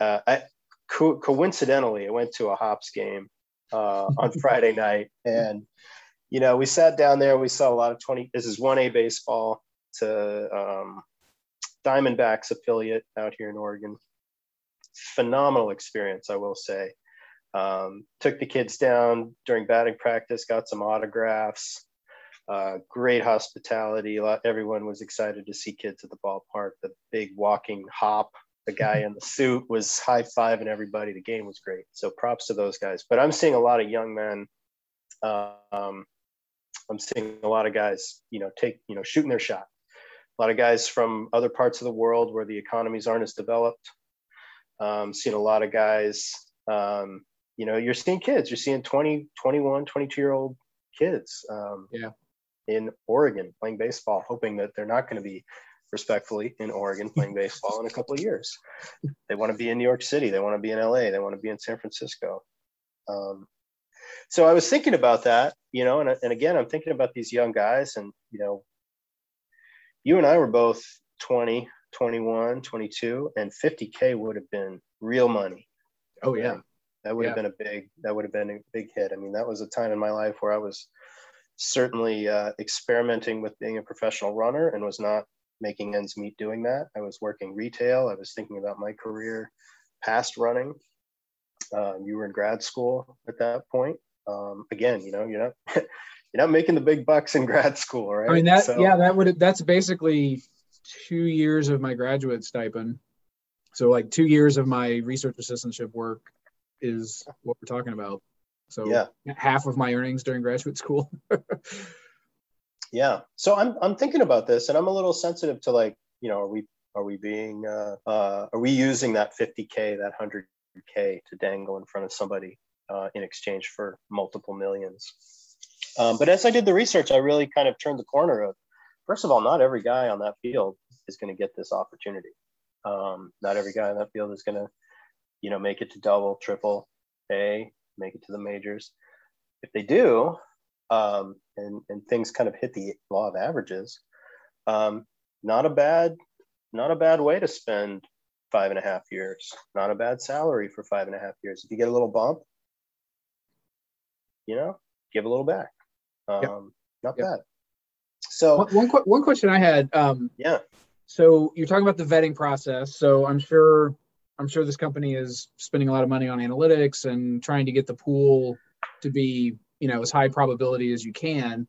uh, I, co- coincidentally, I went to a Hops game uh, on [laughs] Friday night, and you know we sat down there. We saw a lot of twenty. This is one A baseball to um, Diamondbacks affiliate out here in Oregon. Phenomenal experience, I will say. Um, took the kids down during batting practice, got some autographs. Uh, great hospitality. Lot, everyone was excited to see kids at the ballpark. The big walking hop, the guy [laughs] in the suit was high fiving everybody. The game was great. So props to those guys. But I'm seeing a lot of young men. Um, I'm seeing a lot of guys, you know, take, you know, shooting their shot. A lot of guys from other parts of the world where the economies aren't as developed. Um, seeing a lot of guys um, you know you're seeing kids you're seeing 20 21 22 year old kids um, yeah in oregon playing baseball hoping that they're not going to be respectfully in oregon playing baseball in a couple of years they want to be in new york city they want to be in la they want to be in san francisco um, so i was thinking about that you know and, and again i'm thinking about these young guys and you know you and i were both 20 21 22 and 50k would have been real money oh yeah That would yeah. have been a big that would have been a big hit. I mean, that was a time in my life where I was certainly uh, experimenting with being a professional runner and was not making ends meet doing that. I was working retail. I was thinking about my career past running. Um, you were in grad school at that point. Um, again, you know, you're not [laughs] you're not making the big bucks in grad school, right? I mean that so, yeah, that would that's basically two years of my graduate stipend. So like two years of my research assistantship work is what we're talking about. So yeah, half of my earnings during graduate school. [laughs] yeah. So I'm I'm thinking about this, and I'm a little sensitive to like, you know, are we are we being uh, uh, are we using that 50k, that 100k to dangle in front of somebody uh, in exchange for multiple millions? Um, but as I did the research, I really kind of turned the corner of, first of all, not every guy on that field is going to get this opportunity. Um, not every guy on that field is going to, you know, make it to double, triple A, make it to the majors. If they do, um, and, and things kind of hit the law of averages, um, not a bad, not a bad way to spend five and a half years. Not a bad salary for five and a half years. If you get a little bump, you know, give a little back. Um, yep. Not yep. bad. So one, one, one question I had. Um, yeah. So you're talking about the vetting process. So I'm sure I'm sure this company is spending a lot of money on analytics and trying to get the pool to be, you know, as high probability as you can.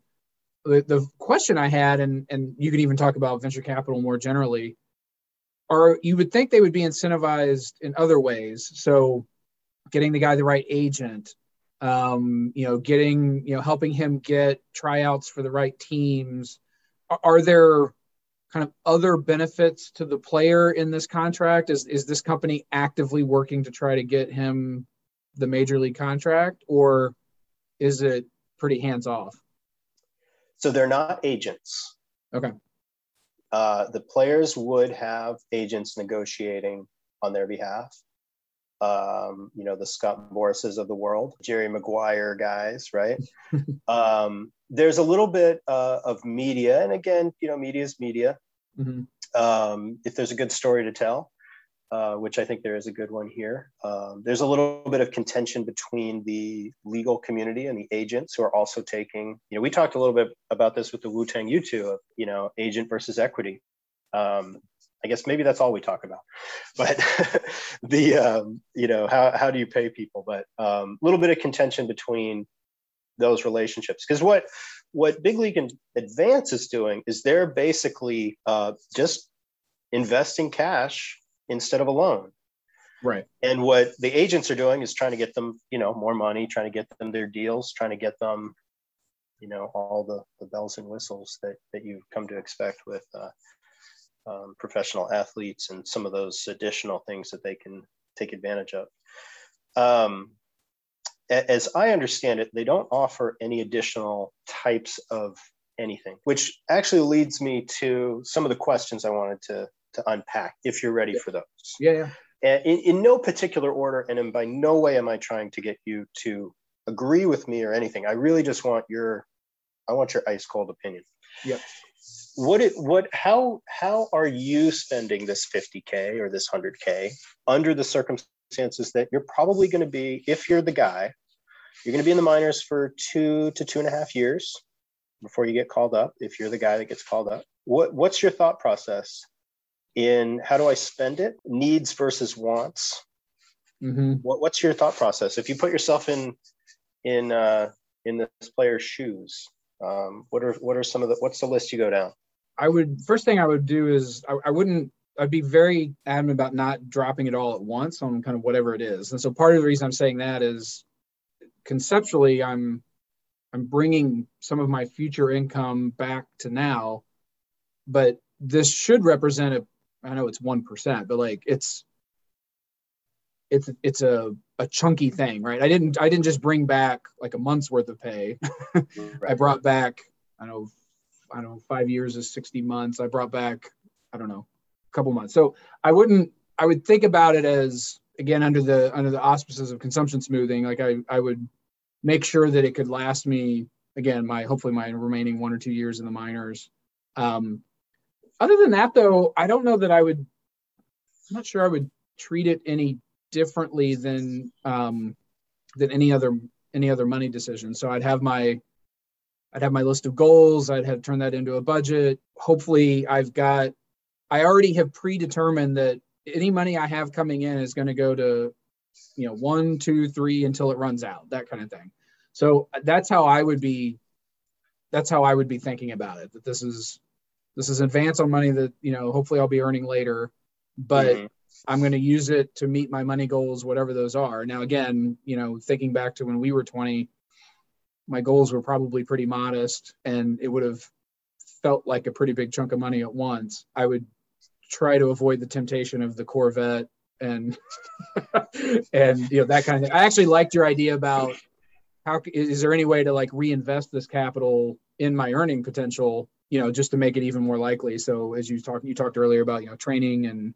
The, the question I had, and and you can even talk about venture capital more generally, are you would think they would be incentivized in other ways. So getting the guy the right agent, um, you know, getting, you know, helping him get tryouts for the right teams. Are, are there kind of other benefits to the player in this contract? Is is this company actively working to try to get him the major league contract, or is it pretty hands off? So they're not agents. Okay. Uh, the players would have agents negotiating on their behalf. Um, you know, the Scott Borases of the world, Jerry Maguire guys, right? [laughs] um, there's a little bit uh, of media, and again, you know, media is media. Mm-hmm. Um, if there's a good story to tell, uh, which I think there is a good one here, um, there's a little bit of contention between the legal community and the agents who are also taking. You know, we talked a little bit about this with the Wu Tang U2 you know agent versus equity. Um, I guess maybe that's all we talk about. But [laughs] the um, you know how how do you pay people? But a um, little bit of contention between those relationships because what what big league advance is doing is they're basically uh, just investing cash instead of a loan right and what the agents are doing is trying to get them you know more money trying to get them their deals trying to get them you know all the, the bells and whistles that that you come to expect with uh, um, professional athletes and some of those additional things that they can take advantage of um, as I understand it, they don't offer any additional types of anything, which actually leads me to some of the questions I wanted to, to unpack if you're ready yeah. for those. Yeah. yeah. In, in no particular order, and in by no way am I trying to get you to agree with me or anything. I really just want your, I want your ice cold opinion. Yep. What it, what, how, how are you spending this 50K or this 100K under the circumstances that you're probably going to be, if you're the guy, you're going to be in the minors for two to two and a half years before you get called up. If you're the guy that gets called up, what what's your thought process in how do I spend it? Needs versus wants. Mm-hmm. What, what's your thought process? If you put yourself in in uh, in this player's shoes, um, what are what are some of the what's the list you go down? I would first thing I would do is I, I wouldn't I'd be very adamant about not dropping it all at once on kind of whatever it is. And so part of the reason I'm saying that is conceptually I'm I'm bringing some of my future income back to now, but this should represent a I know it's 1%, but like it's it's it's a a chunky thing, right? I didn't I didn't just bring back like a month's worth of pay. [laughs] right. I brought back I don't know I don't know 5 years is 60 months. I brought back I don't know a couple months. So I wouldn't I would think about it as again under the under the auspices of consumption smoothing. Like I I would make sure that it could last me again my hopefully my remaining one or two years in the minors. Um, other than that though, I don't know that I would. I'm not sure I would treat it any differently than um, than any other any other money decision. So I'd have my I'd have my list of goals. I'd have turned that into a budget. Hopefully, I've got I already have predetermined that any money I have coming in is going to go to you know one, two, three until it runs out, that kind of thing. So that's how I would be. That's how I would be thinking about it. That this is this is advance on money that you know hopefully I'll be earning later, but mm-hmm. I'm going to use it to meet my money goals, whatever those are. Now, again, you know, thinking back to when we were 20, my goals were probably pretty modest, and it would have felt like a pretty big chunk of money at once. I would try to avoid the temptation of the Corvette and [laughs] and you know that kind of thing. I actually liked your idea about how is there any way to like reinvest this capital in my earning potential, you know, just to make it even more likely. So as you talked you talked earlier about you know training and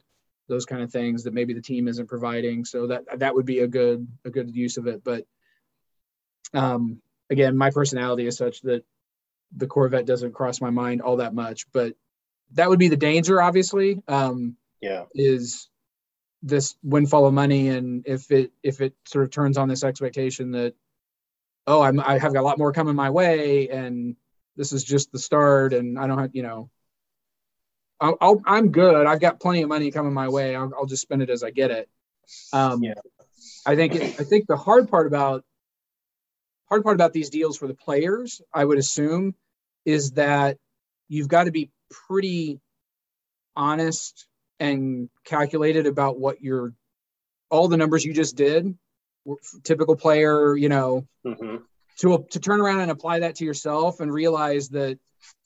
those kind of things that maybe the team isn't providing. So that that would be a good a good use of it. But um, again, my personality is such that the Corvette doesn't cross my mind all that much. But that would be the danger, obviously. Um, yeah, is this windfall of money, and if it if it sort of turns on this expectation that oh, I'm I have got a lot more coming my way, and this is just the start, and I don't have you know i am good. I've got plenty of money coming my way. I'll, I'll just spend it as I get it. Um, yeah. I think I think the hard part about hard part about these deals for the players, I would assume, is that you've got to be pretty honest and calculated about what your all the numbers you just did. Typical player, you know, mm-hmm. to to turn around and apply that to yourself and realize that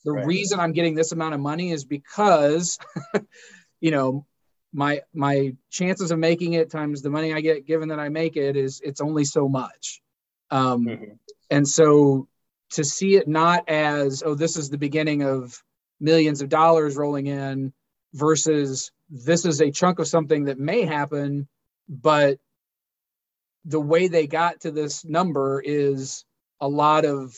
the right. reason I'm getting this amount of money is because, [laughs] you know, my my chances of making it times the money I get given that I make it is it's only so much. Um, mm-hmm. And so to see it not as oh this is the beginning of millions of dollars rolling in versus this is a chunk of something that may happen, but the way they got to this number is a lot of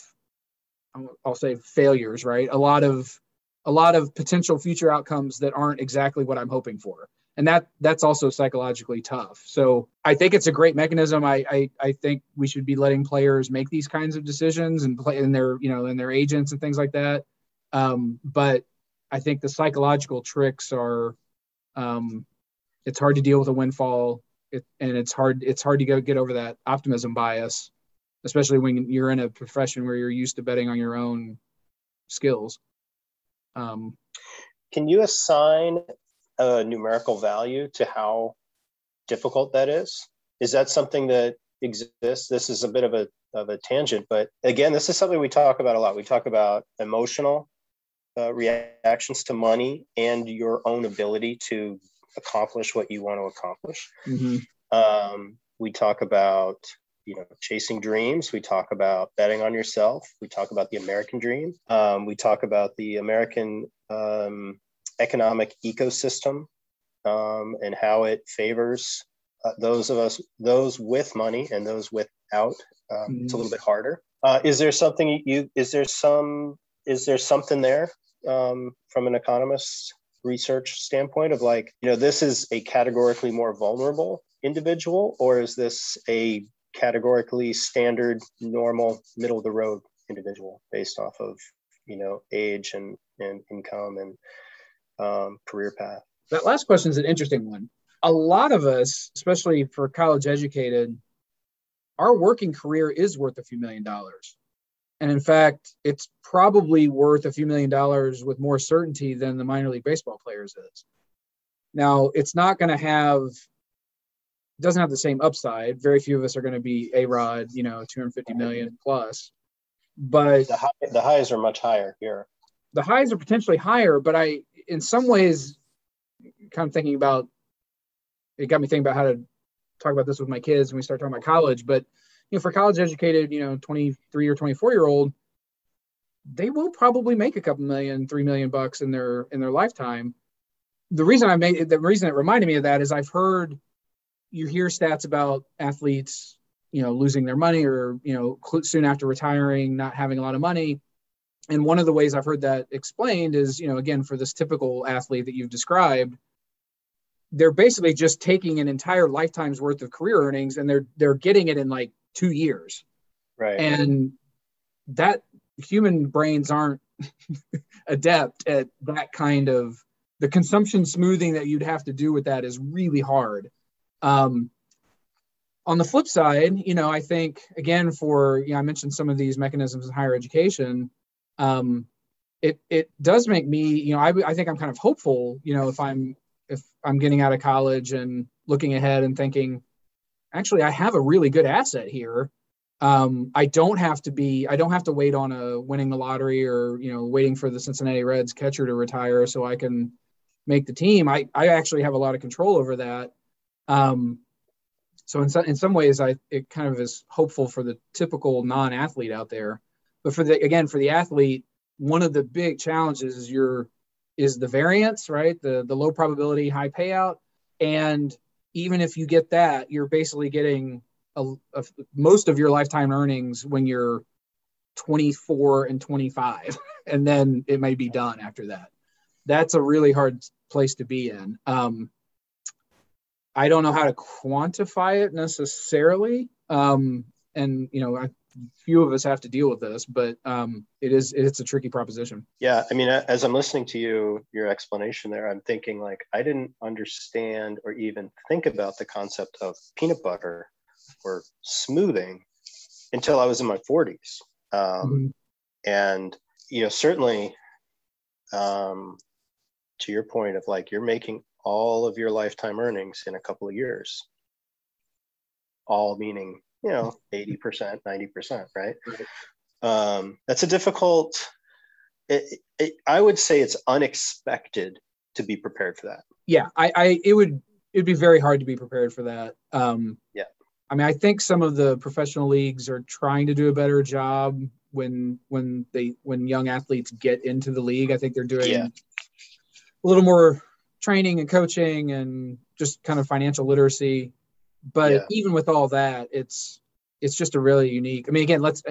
I'll say failures, right? A lot of a lot of potential future outcomes that aren't exactly what I'm hoping for. And that that's also psychologically tough. So I think it's a great mechanism. I I, I think we should be letting players make these kinds of decisions and play in their you know in their agents and things like that. Um, but I think the psychological tricks are um, it's hard to deal with a windfall, it, and it's hard it's hard to go get over that optimism bias especially when you're in a profession where you're used to betting on your own skills. Um, Can you assign a numerical value to how difficult that is? Is that something that exists? This is a bit of a of a tangent, but again, this is something we talk about a lot. We talk about emotional uh, reactions to money and your own ability to accomplish what you want to accomplish. Mm-hmm. Um, we talk about you know chasing dreams. We talk about betting on yourself. We talk about the american dream. Um, we talk about the american um, economic ecosystem um, and how it favors uh, those of us those with money and those without mm. it's a little bit harder. Uh, is there something you is there some is there something there um, from an economist research standpoint of like you know this is a categorically more vulnerable individual or is this a categorically standard, normal, middle of the road individual based off of you know age and and income and um, career path. That last question is an interesting one. A lot of us, especially for college educated, our working career is worth a few million dollars. And in fact, it's probably worth a few million dollars with more certainty than the minor league baseball players is. Now, it's not going to have doesn't have the same upside. Very few of us are going to be A-Rod, you know, 250 million plus. But the, high, the highs are much higher here. The highs are potentially higher, but I, in some ways, kind of thinking about it got me thinking about how to talk about this with my kids when we start talking about college. But you know, for college educated, you know, 23 or 24 year old, they will probably make a couple million, three million bucks in their in their lifetime. The reason I made the reason it reminded me of that is I've heard you hear stats about athletes, you know, losing their money or, you know, soon after retiring, not having a lot of money. And one of the ways I've heard that explained is, you know, again, for this typical athlete that you've described, they're basically just taking an entire lifetime's worth of career earnings and they're they're getting it in like two years. Right. And that human brains aren't [laughs] adept at that kind of the consumption smoothing that you'd have to do with that is really hard. Um, on the flip side, you know, I think again for you know, I mentioned some of these mechanisms in higher education. Um, it it does make me, you know, I I think I'm kind of hopeful, you know, if I'm if I'm getting out of college and looking ahead and thinking, actually, I have a really good asset here. Um, I don't have to be, I don't have to wait on a winning the lottery or you know waiting for the Cincinnati Reds catcher to retire so I can make the team. I I actually have a lot of control over that. Um, so in some in some ways, I it kind of is hopeful for the typical non-athlete out there. But for the again for the athlete, one of the big challenges is your is the variance, right? The the low probability, high payout, and even if you get that, you're basically getting a, a, most of your lifetime earnings when you're 24 and 25, [laughs] and then it may be done after that. That's a really hard place to be in. Um, I don't know how to quantify it necessarily. Um, and you know, I, few of us have to deal with this, but um, it is it's a tricky proposition. Yeah, I mean, as I'm listening to you, your explanation there, I'm thinking like I didn't understand or even think about the concept of peanut butter or smoothing until I was in my 40s, um, mm-hmm. and you know, certainly, um, to your point of like you're making all of your lifetime earnings in a couple of years. All meaning, you know, [laughs] 80%, 90%, right? Um, that's a difficult, it, it, I would say it's unexpected to be prepared for that. Yeah, I, I it would it'd be very hard to be prepared for that. Um, yeah. I mean, I think some of the professional leagues are trying to do a better job when when they when young athletes get into the league. I think they're doing yeah. a little more training and coaching and just kind of financial literacy. But yeah. even with all that, it's it's just a really unique. I mean, again, let's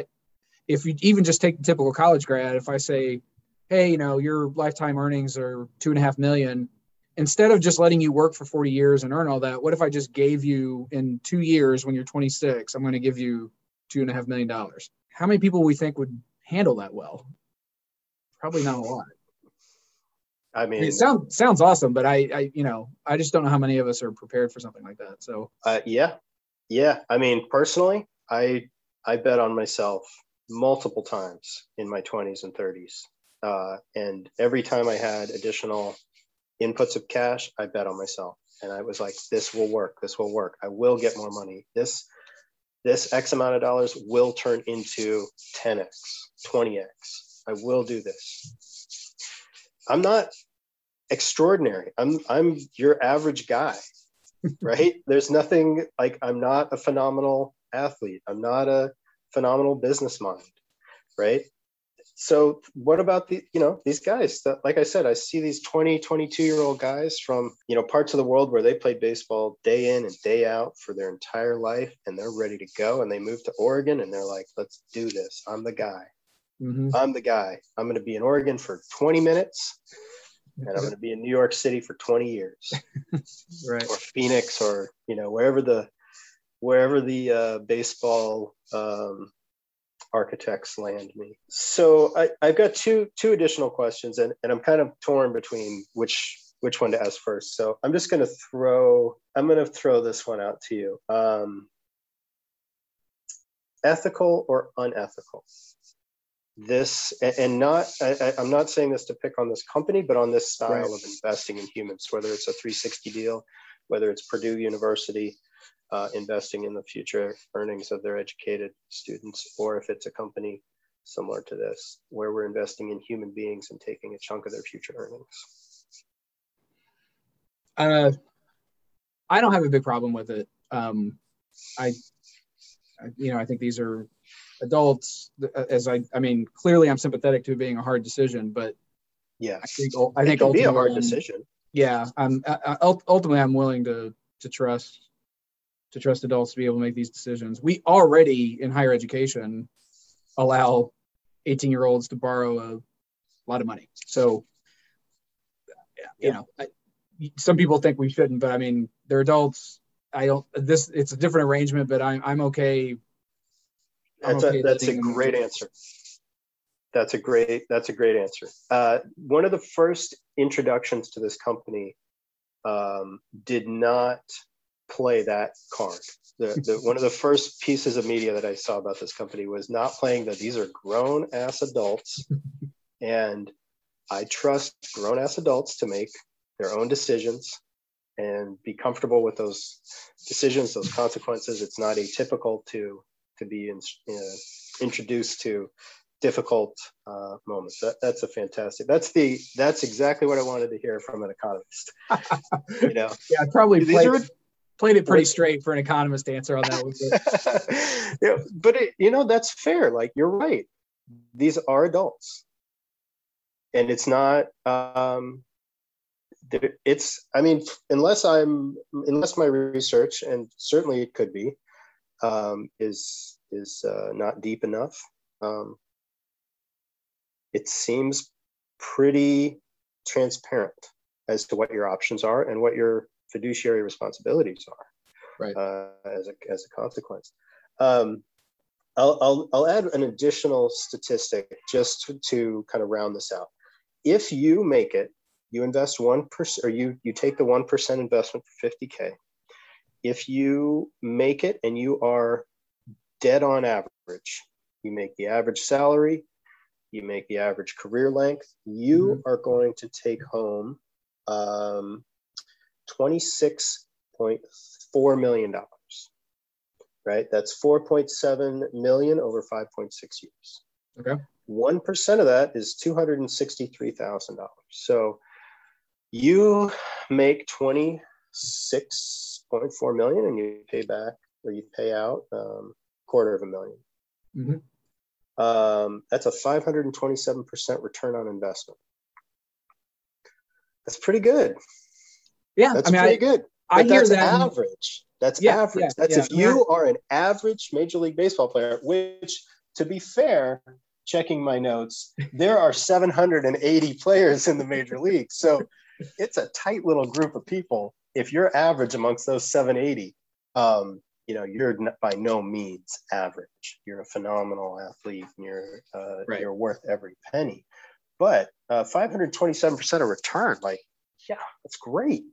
if you even just take the typical college grad, if I say, hey, you know, your lifetime earnings are two and a half million, instead of just letting you work for 40 years and earn all that, what if I just gave you in two years when you're 26, I'm going to give you two and a half million dollars? How many people we think would handle that well? Probably not a lot. I mean, it sounds sounds awesome, but I, I, you know, I just don't know how many of us are prepared for something like that. So, uh, yeah, yeah. I mean, personally, I I bet on myself multiple times in my 20s and 30s, uh, and every time I had additional inputs of cash, I bet on myself, and I was like, "This will work. This will work. I will get more money. This." This X amount of dollars will turn into 10x, 20x. I will do this. I'm not extraordinary. I'm I'm your average guy, [laughs] right? There's nothing like I'm not a phenomenal athlete. I'm not a phenomenal business mind, right? So what about the you know these guys that like I said I see these 20 22 year old guys from you know parts of the world where they played baseball day in and day out for their entire life and they're ready to go and they move to Oregon and they're like let's do this I'm the guy mm-hmm. I'm the guy I'm going to be in Oregon for 20 minutes and I'm going to be in New York City for 20 years, [laughs] right? Or Phoenix, or you know wherever the wherever the uh, baseball um, architects land me. So I, I've got two two additional questions, and, and I'm kind of torn between which which one to ask first. So I'm just going to throw I'm going to throw this one out to you. Um, ethical or unethical? This and not I, am not saying this to pick on this company but on this style right. of investing in humans whether it's a 360 deal whether it's purdue university uh, investing in the future earnings of their educated students or if it's a company similar to this where we're investing in human beings and taking a chunk of their future earnings uh, i don't have a big problem with it um, I, I you know i think these are adults uh, as i i mean clearly i'm sympathetic to it being a hard decision but yeah i think i think it can be a hard decision. Yeah i'm uh, uh, I, ultimately i'm willing to to trust to trust adults to be able to make these decisions. We already in higher education allow 18 year olds to borrow a lot of money. So you know I, some people think we shouldn't but i mean they're adults. I don't this it's a different arrangement but i'm, I'm okay that's okay a that's a great answer. That's a great that's a great answer. Uh, one of the first introductions to this company um, did not play that card. The, the [laughs] one of the first pieces of media that I saw about this company was not playing that these are grown ass adults, [laughs] and I trust grown ass adults to make their own decisions and be comfortable with those decisions, those consequences. It's not atypical to to be in, uh, introduced to difficult uh, moments. That, that's a fantastic. That's the that's exactly what I wanted to hear from an economist. you know, [laughs] Yeah, I probably played, are- played it pretty straight for an economist to answer on that one. but- [laughs] yeah, but it, you know that's fair. Like you're right. These are adults, and it's not. Um, it's. I mean, unless I'm, unless my research, and certainly it could be, um, is is uh, not deep enough. Um, it seems pretty transparent as to what your options are and what your fiduciary responsibilities are Right. uh, as, a, as a consequence. Um, I'll, I'll, I'll add an additional statistic just to, to kind of round this out. If you make it, you invest 1% or you, you take the 1% investment for 50K. If you make it and you are dead on average, you make the average salary, you make the average career length, you are going to take home um, $26.4 million, right? That's 4.7 million over 5.6 years. Okay. 1% of that is $263,000. So you make 26.4 million and you pay back or you pay out um, quarter of a 1000000 Mhm. Um, that's a 527% return on investment. That's pretty good. Yeah, That's I mean, pretty I, good. I hear that's that. average. That's Yeah, average. yeah, that's yeah. if you are an average Major League Baseball player, which, to be fair, checking my notes, there are 780 [laughs] players in the Major League. So it's a tight little group of people. If you're average amongst those 780, um, you know, you're by no means average. You're a phenomenal athlete and you're, uh, Right. you're worth every penny. But uh, 527% of return, like, yeah, that's great.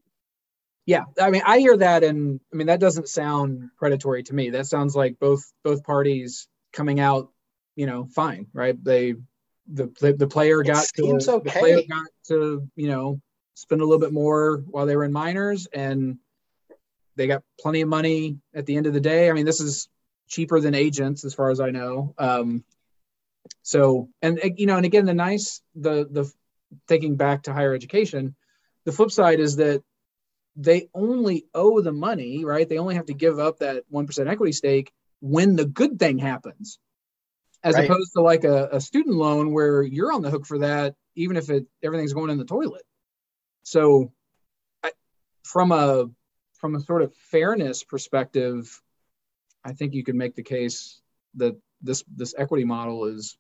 yeah i mean i hear that and i mean that doesn't sound predatory to me that sounds like both both parties coming out you know fine right they the the, the player It got to seems the player got to you know spend a little bit more while they were in minors and they got plenty of money at the end of the day i mean this is cheaper than agents as far as i know um so and you know and again the nice the the thinking back to higher education the flip side is that they only owe the money, right? They only have to give up that 1% equity stake when the good thing happens, as Right. opposed to like a, a student loan where you're on the hook for that, even if it everything's going in the toilet. So, I, from a from a sort of fairness perspective, I think you could make the case that this this equity model is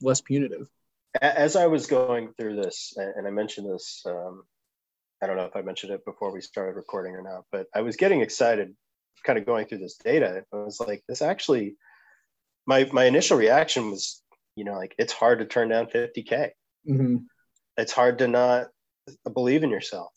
less punitive. As I was going through this, and I mentioned this, um, I don't know if I mentioned it before we started recording or not, but I was getting excited kind of going through this data. I was like, this actually, my, my initial reaction was, you know, like it's hard to turn down 50K. hmm It's hard to not believe in yourself.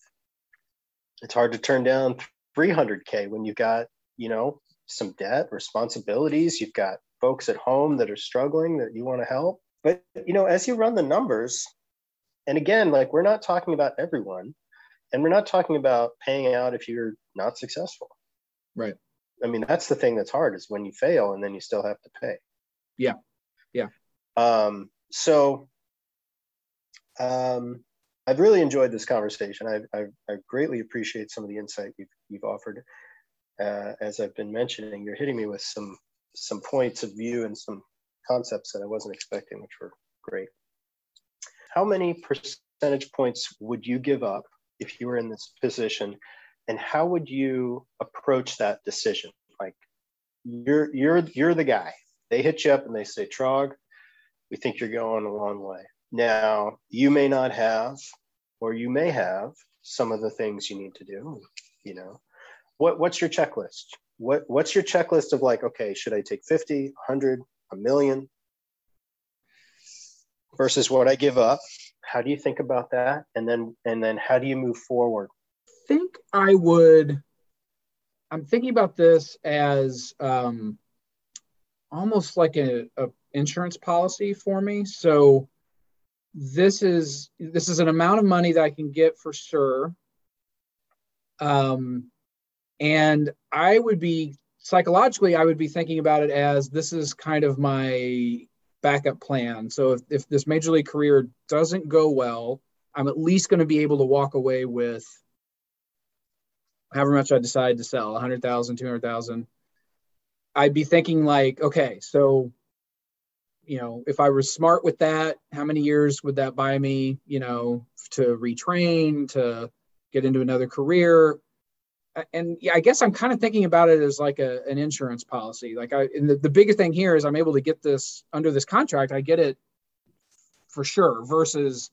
It's hard to turn down 300K when you've got, you know, some debt, responsibilities. You've got folks at home that are struggling that you want to help. But, you know, as you run the numbers, and again, like we're not talking about everyone, and we're not talking about paying out if you're not successful. Right. I mean, that's the thing that's hard is when you fail and then you still have to pay. Yeah. Yeah. Um, so um, I've really enjoyed this conversation. I, I, I greatly appreciate some of the insight you've, you've offered. Uh, as I've been mentioning, you're hitting me with some some points of view and some concepts that I wasn't expecting, which were great. How many percentage points would you give up if you were in this position, and how would you approach that decision? Like, you're you're you're the guy. They hit you up and they say, "Trog, we think you're going a long way." Now, you may not have, or you may have some of the things you need to do. You know, what what's your checklist? What what's your checklist of like, okay, should I take 50, 100, a million versus what I give up. How do you think about that? And then and then how do you move forward? I think I would I'm thinking about this as um, almost like a, a insurance policy for me. So this is this is an amount of money that I can get for sure. Um, and I would be psychologically, I would be thinking about it as this is kind of my backup plan. So if, if this major league career doesn't go well, I'm at least going to be able to walk away with however much I decide to sell 100,000, 200,000. I'd be thinking like, okay, so you know, if I was smart with that, how many years would that buy me, you know, to retrain, to get into another career? and yeah, I guess I'm kind of thinking about it as like a, an insurance policy. Like I, and the, the biggest thing here is I'm able to get this under this contract. I get it for sure versus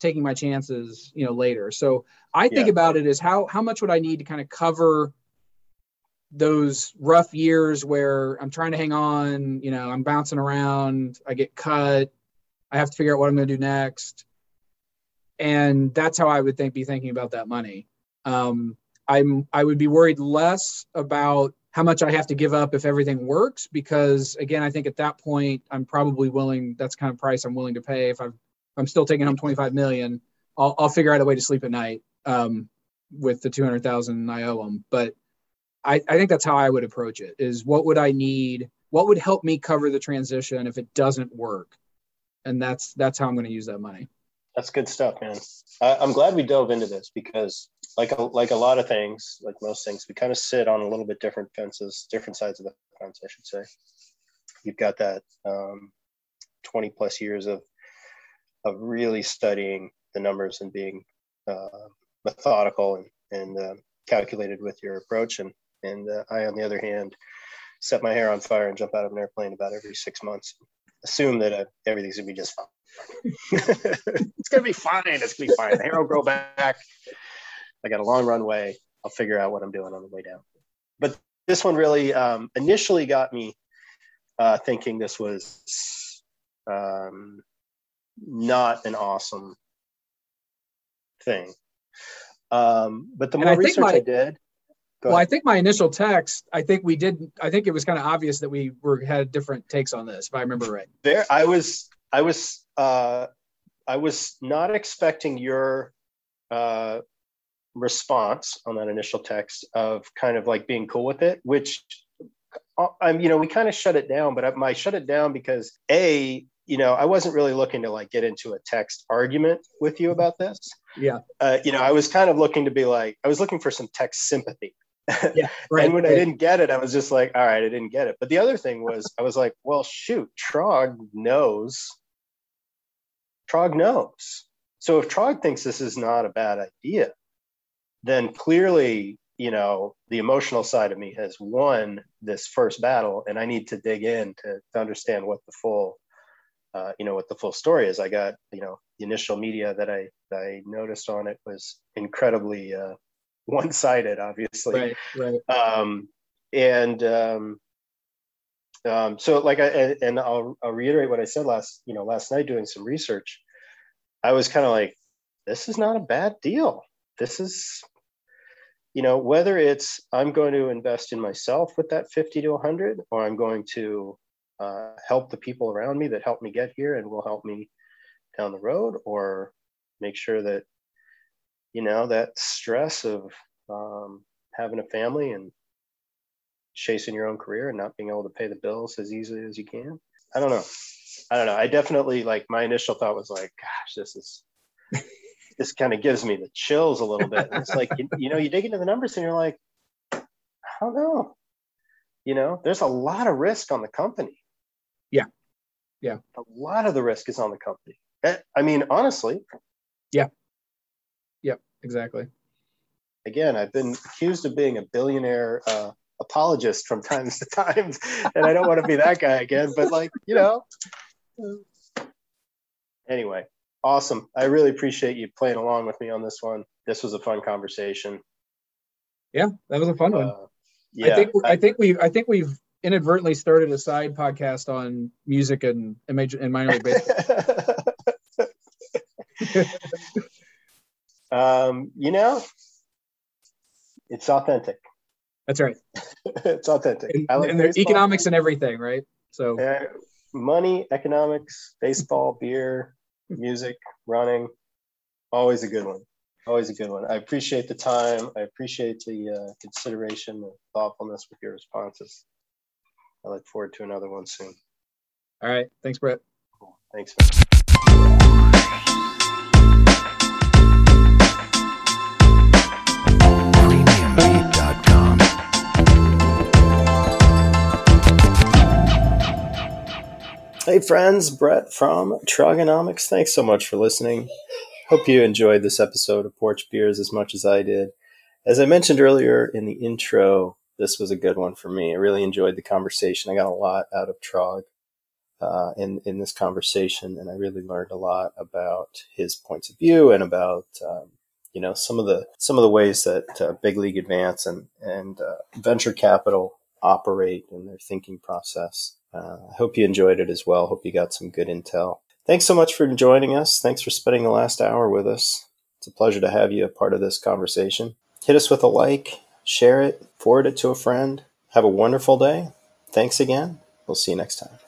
taking my chances, you know, later. So I think yeah. about it as how, how much would I need to kind of cover those rough years where I'm trying to hang on, you know, I'm bouncing around, I get cut, I have to figure out what I'm going to do next. And that's how I would think, be thinking about that money. Um, I'm I would be worried less about how much I have to give up if everything works because again I think at that point I'm probably willing that's kind of price I'm willing to pay if I'm I'm still taking home 25 million I'll I'll figure out a way to sleep at night um, with the 200,000 I owe them but I, I think that's how I would approach it is what would I need what would help me cover the transition if it doesn't work and that's that's how I'm going to use that money that's good stuff man I, I'm glad we dove into this because like a, like a lot of things, like most things, we kind of sit on a little bit different fences, different sides of the fence, I should say. You've got that um, 20 plus years of of really studying the numbers and being uh, methodical and, and uh, calculated with your approach. And, and uh, I, on the other hand, set my hair on fire and jump out of an airplane about every six months. Assume that uh, everything's gonna be just fine. [laughs] it's gonna be fine. It's gonna be fine. The hair will grow back. I got a long runway. I'll figure out what I'm doing on the way down. But this one really um, initially got me uh, thinking this was um, not an awesome thing. Um, but the more I research my, I did, well, I think my initial text, I think we did. I think it was kind of obvious that we were had different takes on this, if I remember right. There, I was, I was, uh, I was not expecting your uh, response on that initial text of kind of like being cool with it, which uh, I'm, you know, we kind of shut it down, but I, I shut it down because a, you know, I wasn't really looking to like get into a text argument with you about this. Yeah. Uh, you know, I was kind of looking to be like, I was looking for some text sympathy. [laughs] Yeah. Right. and when right. I didn't get it, I was just like, all right, I didn't get it. But the other thing was, I was like, well, shoot, Trog knows. Trog knows. So if Trog thinks this is not a bad idea, then clearly you know the emotional side of me has won this first battle and i need to dig in to, to understand what the full uh, you know what the full story is i got you know the initial media that i that i noticed on it was incredibly uh, one-sided obviously. Right, right. Um, and um, um, so like i and I'll, I'll reiterate what i said last you know last night doing some research. I was kind of like this is not a bad deal. This is you know whether it's i'm going to invest in myself with that 50 to 100 or i'm going to uh, help the people around me that help me get here and will help me down the road or make sure that you know that stress of um, having a family and chasing your own career and not being able to pay the bills as easily as you can i don't know i don't know i definitely like my initial thought was like gosh this is this kind of gives me the chills a little bit. It's like you, you know, you dig into the numbers and you're like, I don't know. You know, there's a lot of risk on the company. Yeah. Yeah. A lot of the risk is on the company. Eh, I mean, honestly. Yeah. Exactly. Again, I've been accused of being a billionaire uh, apologist from times to times, [laughs] and I don't want to be that guy again, but like, you know. Anyway, Awesome. I really appreciate you playing along with me on this one. This was a fun conversation. Yeah, that was a fun one. Uh, yeah, I think I, I think we I think we've inadvertently started a side podcast on music and major, and minor league baseball. [laughs] [laughs] um, you know, it's authentic. That's right. [laughs] it's authentic. And, like and there's economics and everything, right? So uh, money, economics, baseball, [laughs] beer, music, running, always a good one. Always a good one. I appreciate the time. I appreciate the uh, consideration and thoughtfulness with your responses. I look forward to another one soon. All right. Thanks, Brett. Cool. Thanks, man. Hey friends, Brett from Trogonomics. Thanks so much for listening. Hope you enjoyed this episode of Porch Beers as much as I did. As I mentioned earlier in the intro, this was a good one for me. I really enjoyed the conversation. I got a lot out of Trog uh, in in this conversation, and I really learned a lot about his points of view and about um, you know some of the some of the ways that uh, Big League Advance and and uh, venture capital operate in their thinking process. Uh, I hope you enjoyed it as well. Hope you got some good intel. Thanks so much for joining us. Thanks for spending the last hour with us. It's a pleasure to have you a part of this conversation. Hit us with a like, share it, forward it to a friend. Have a wonderful day. Thanks again. We'll see you next time.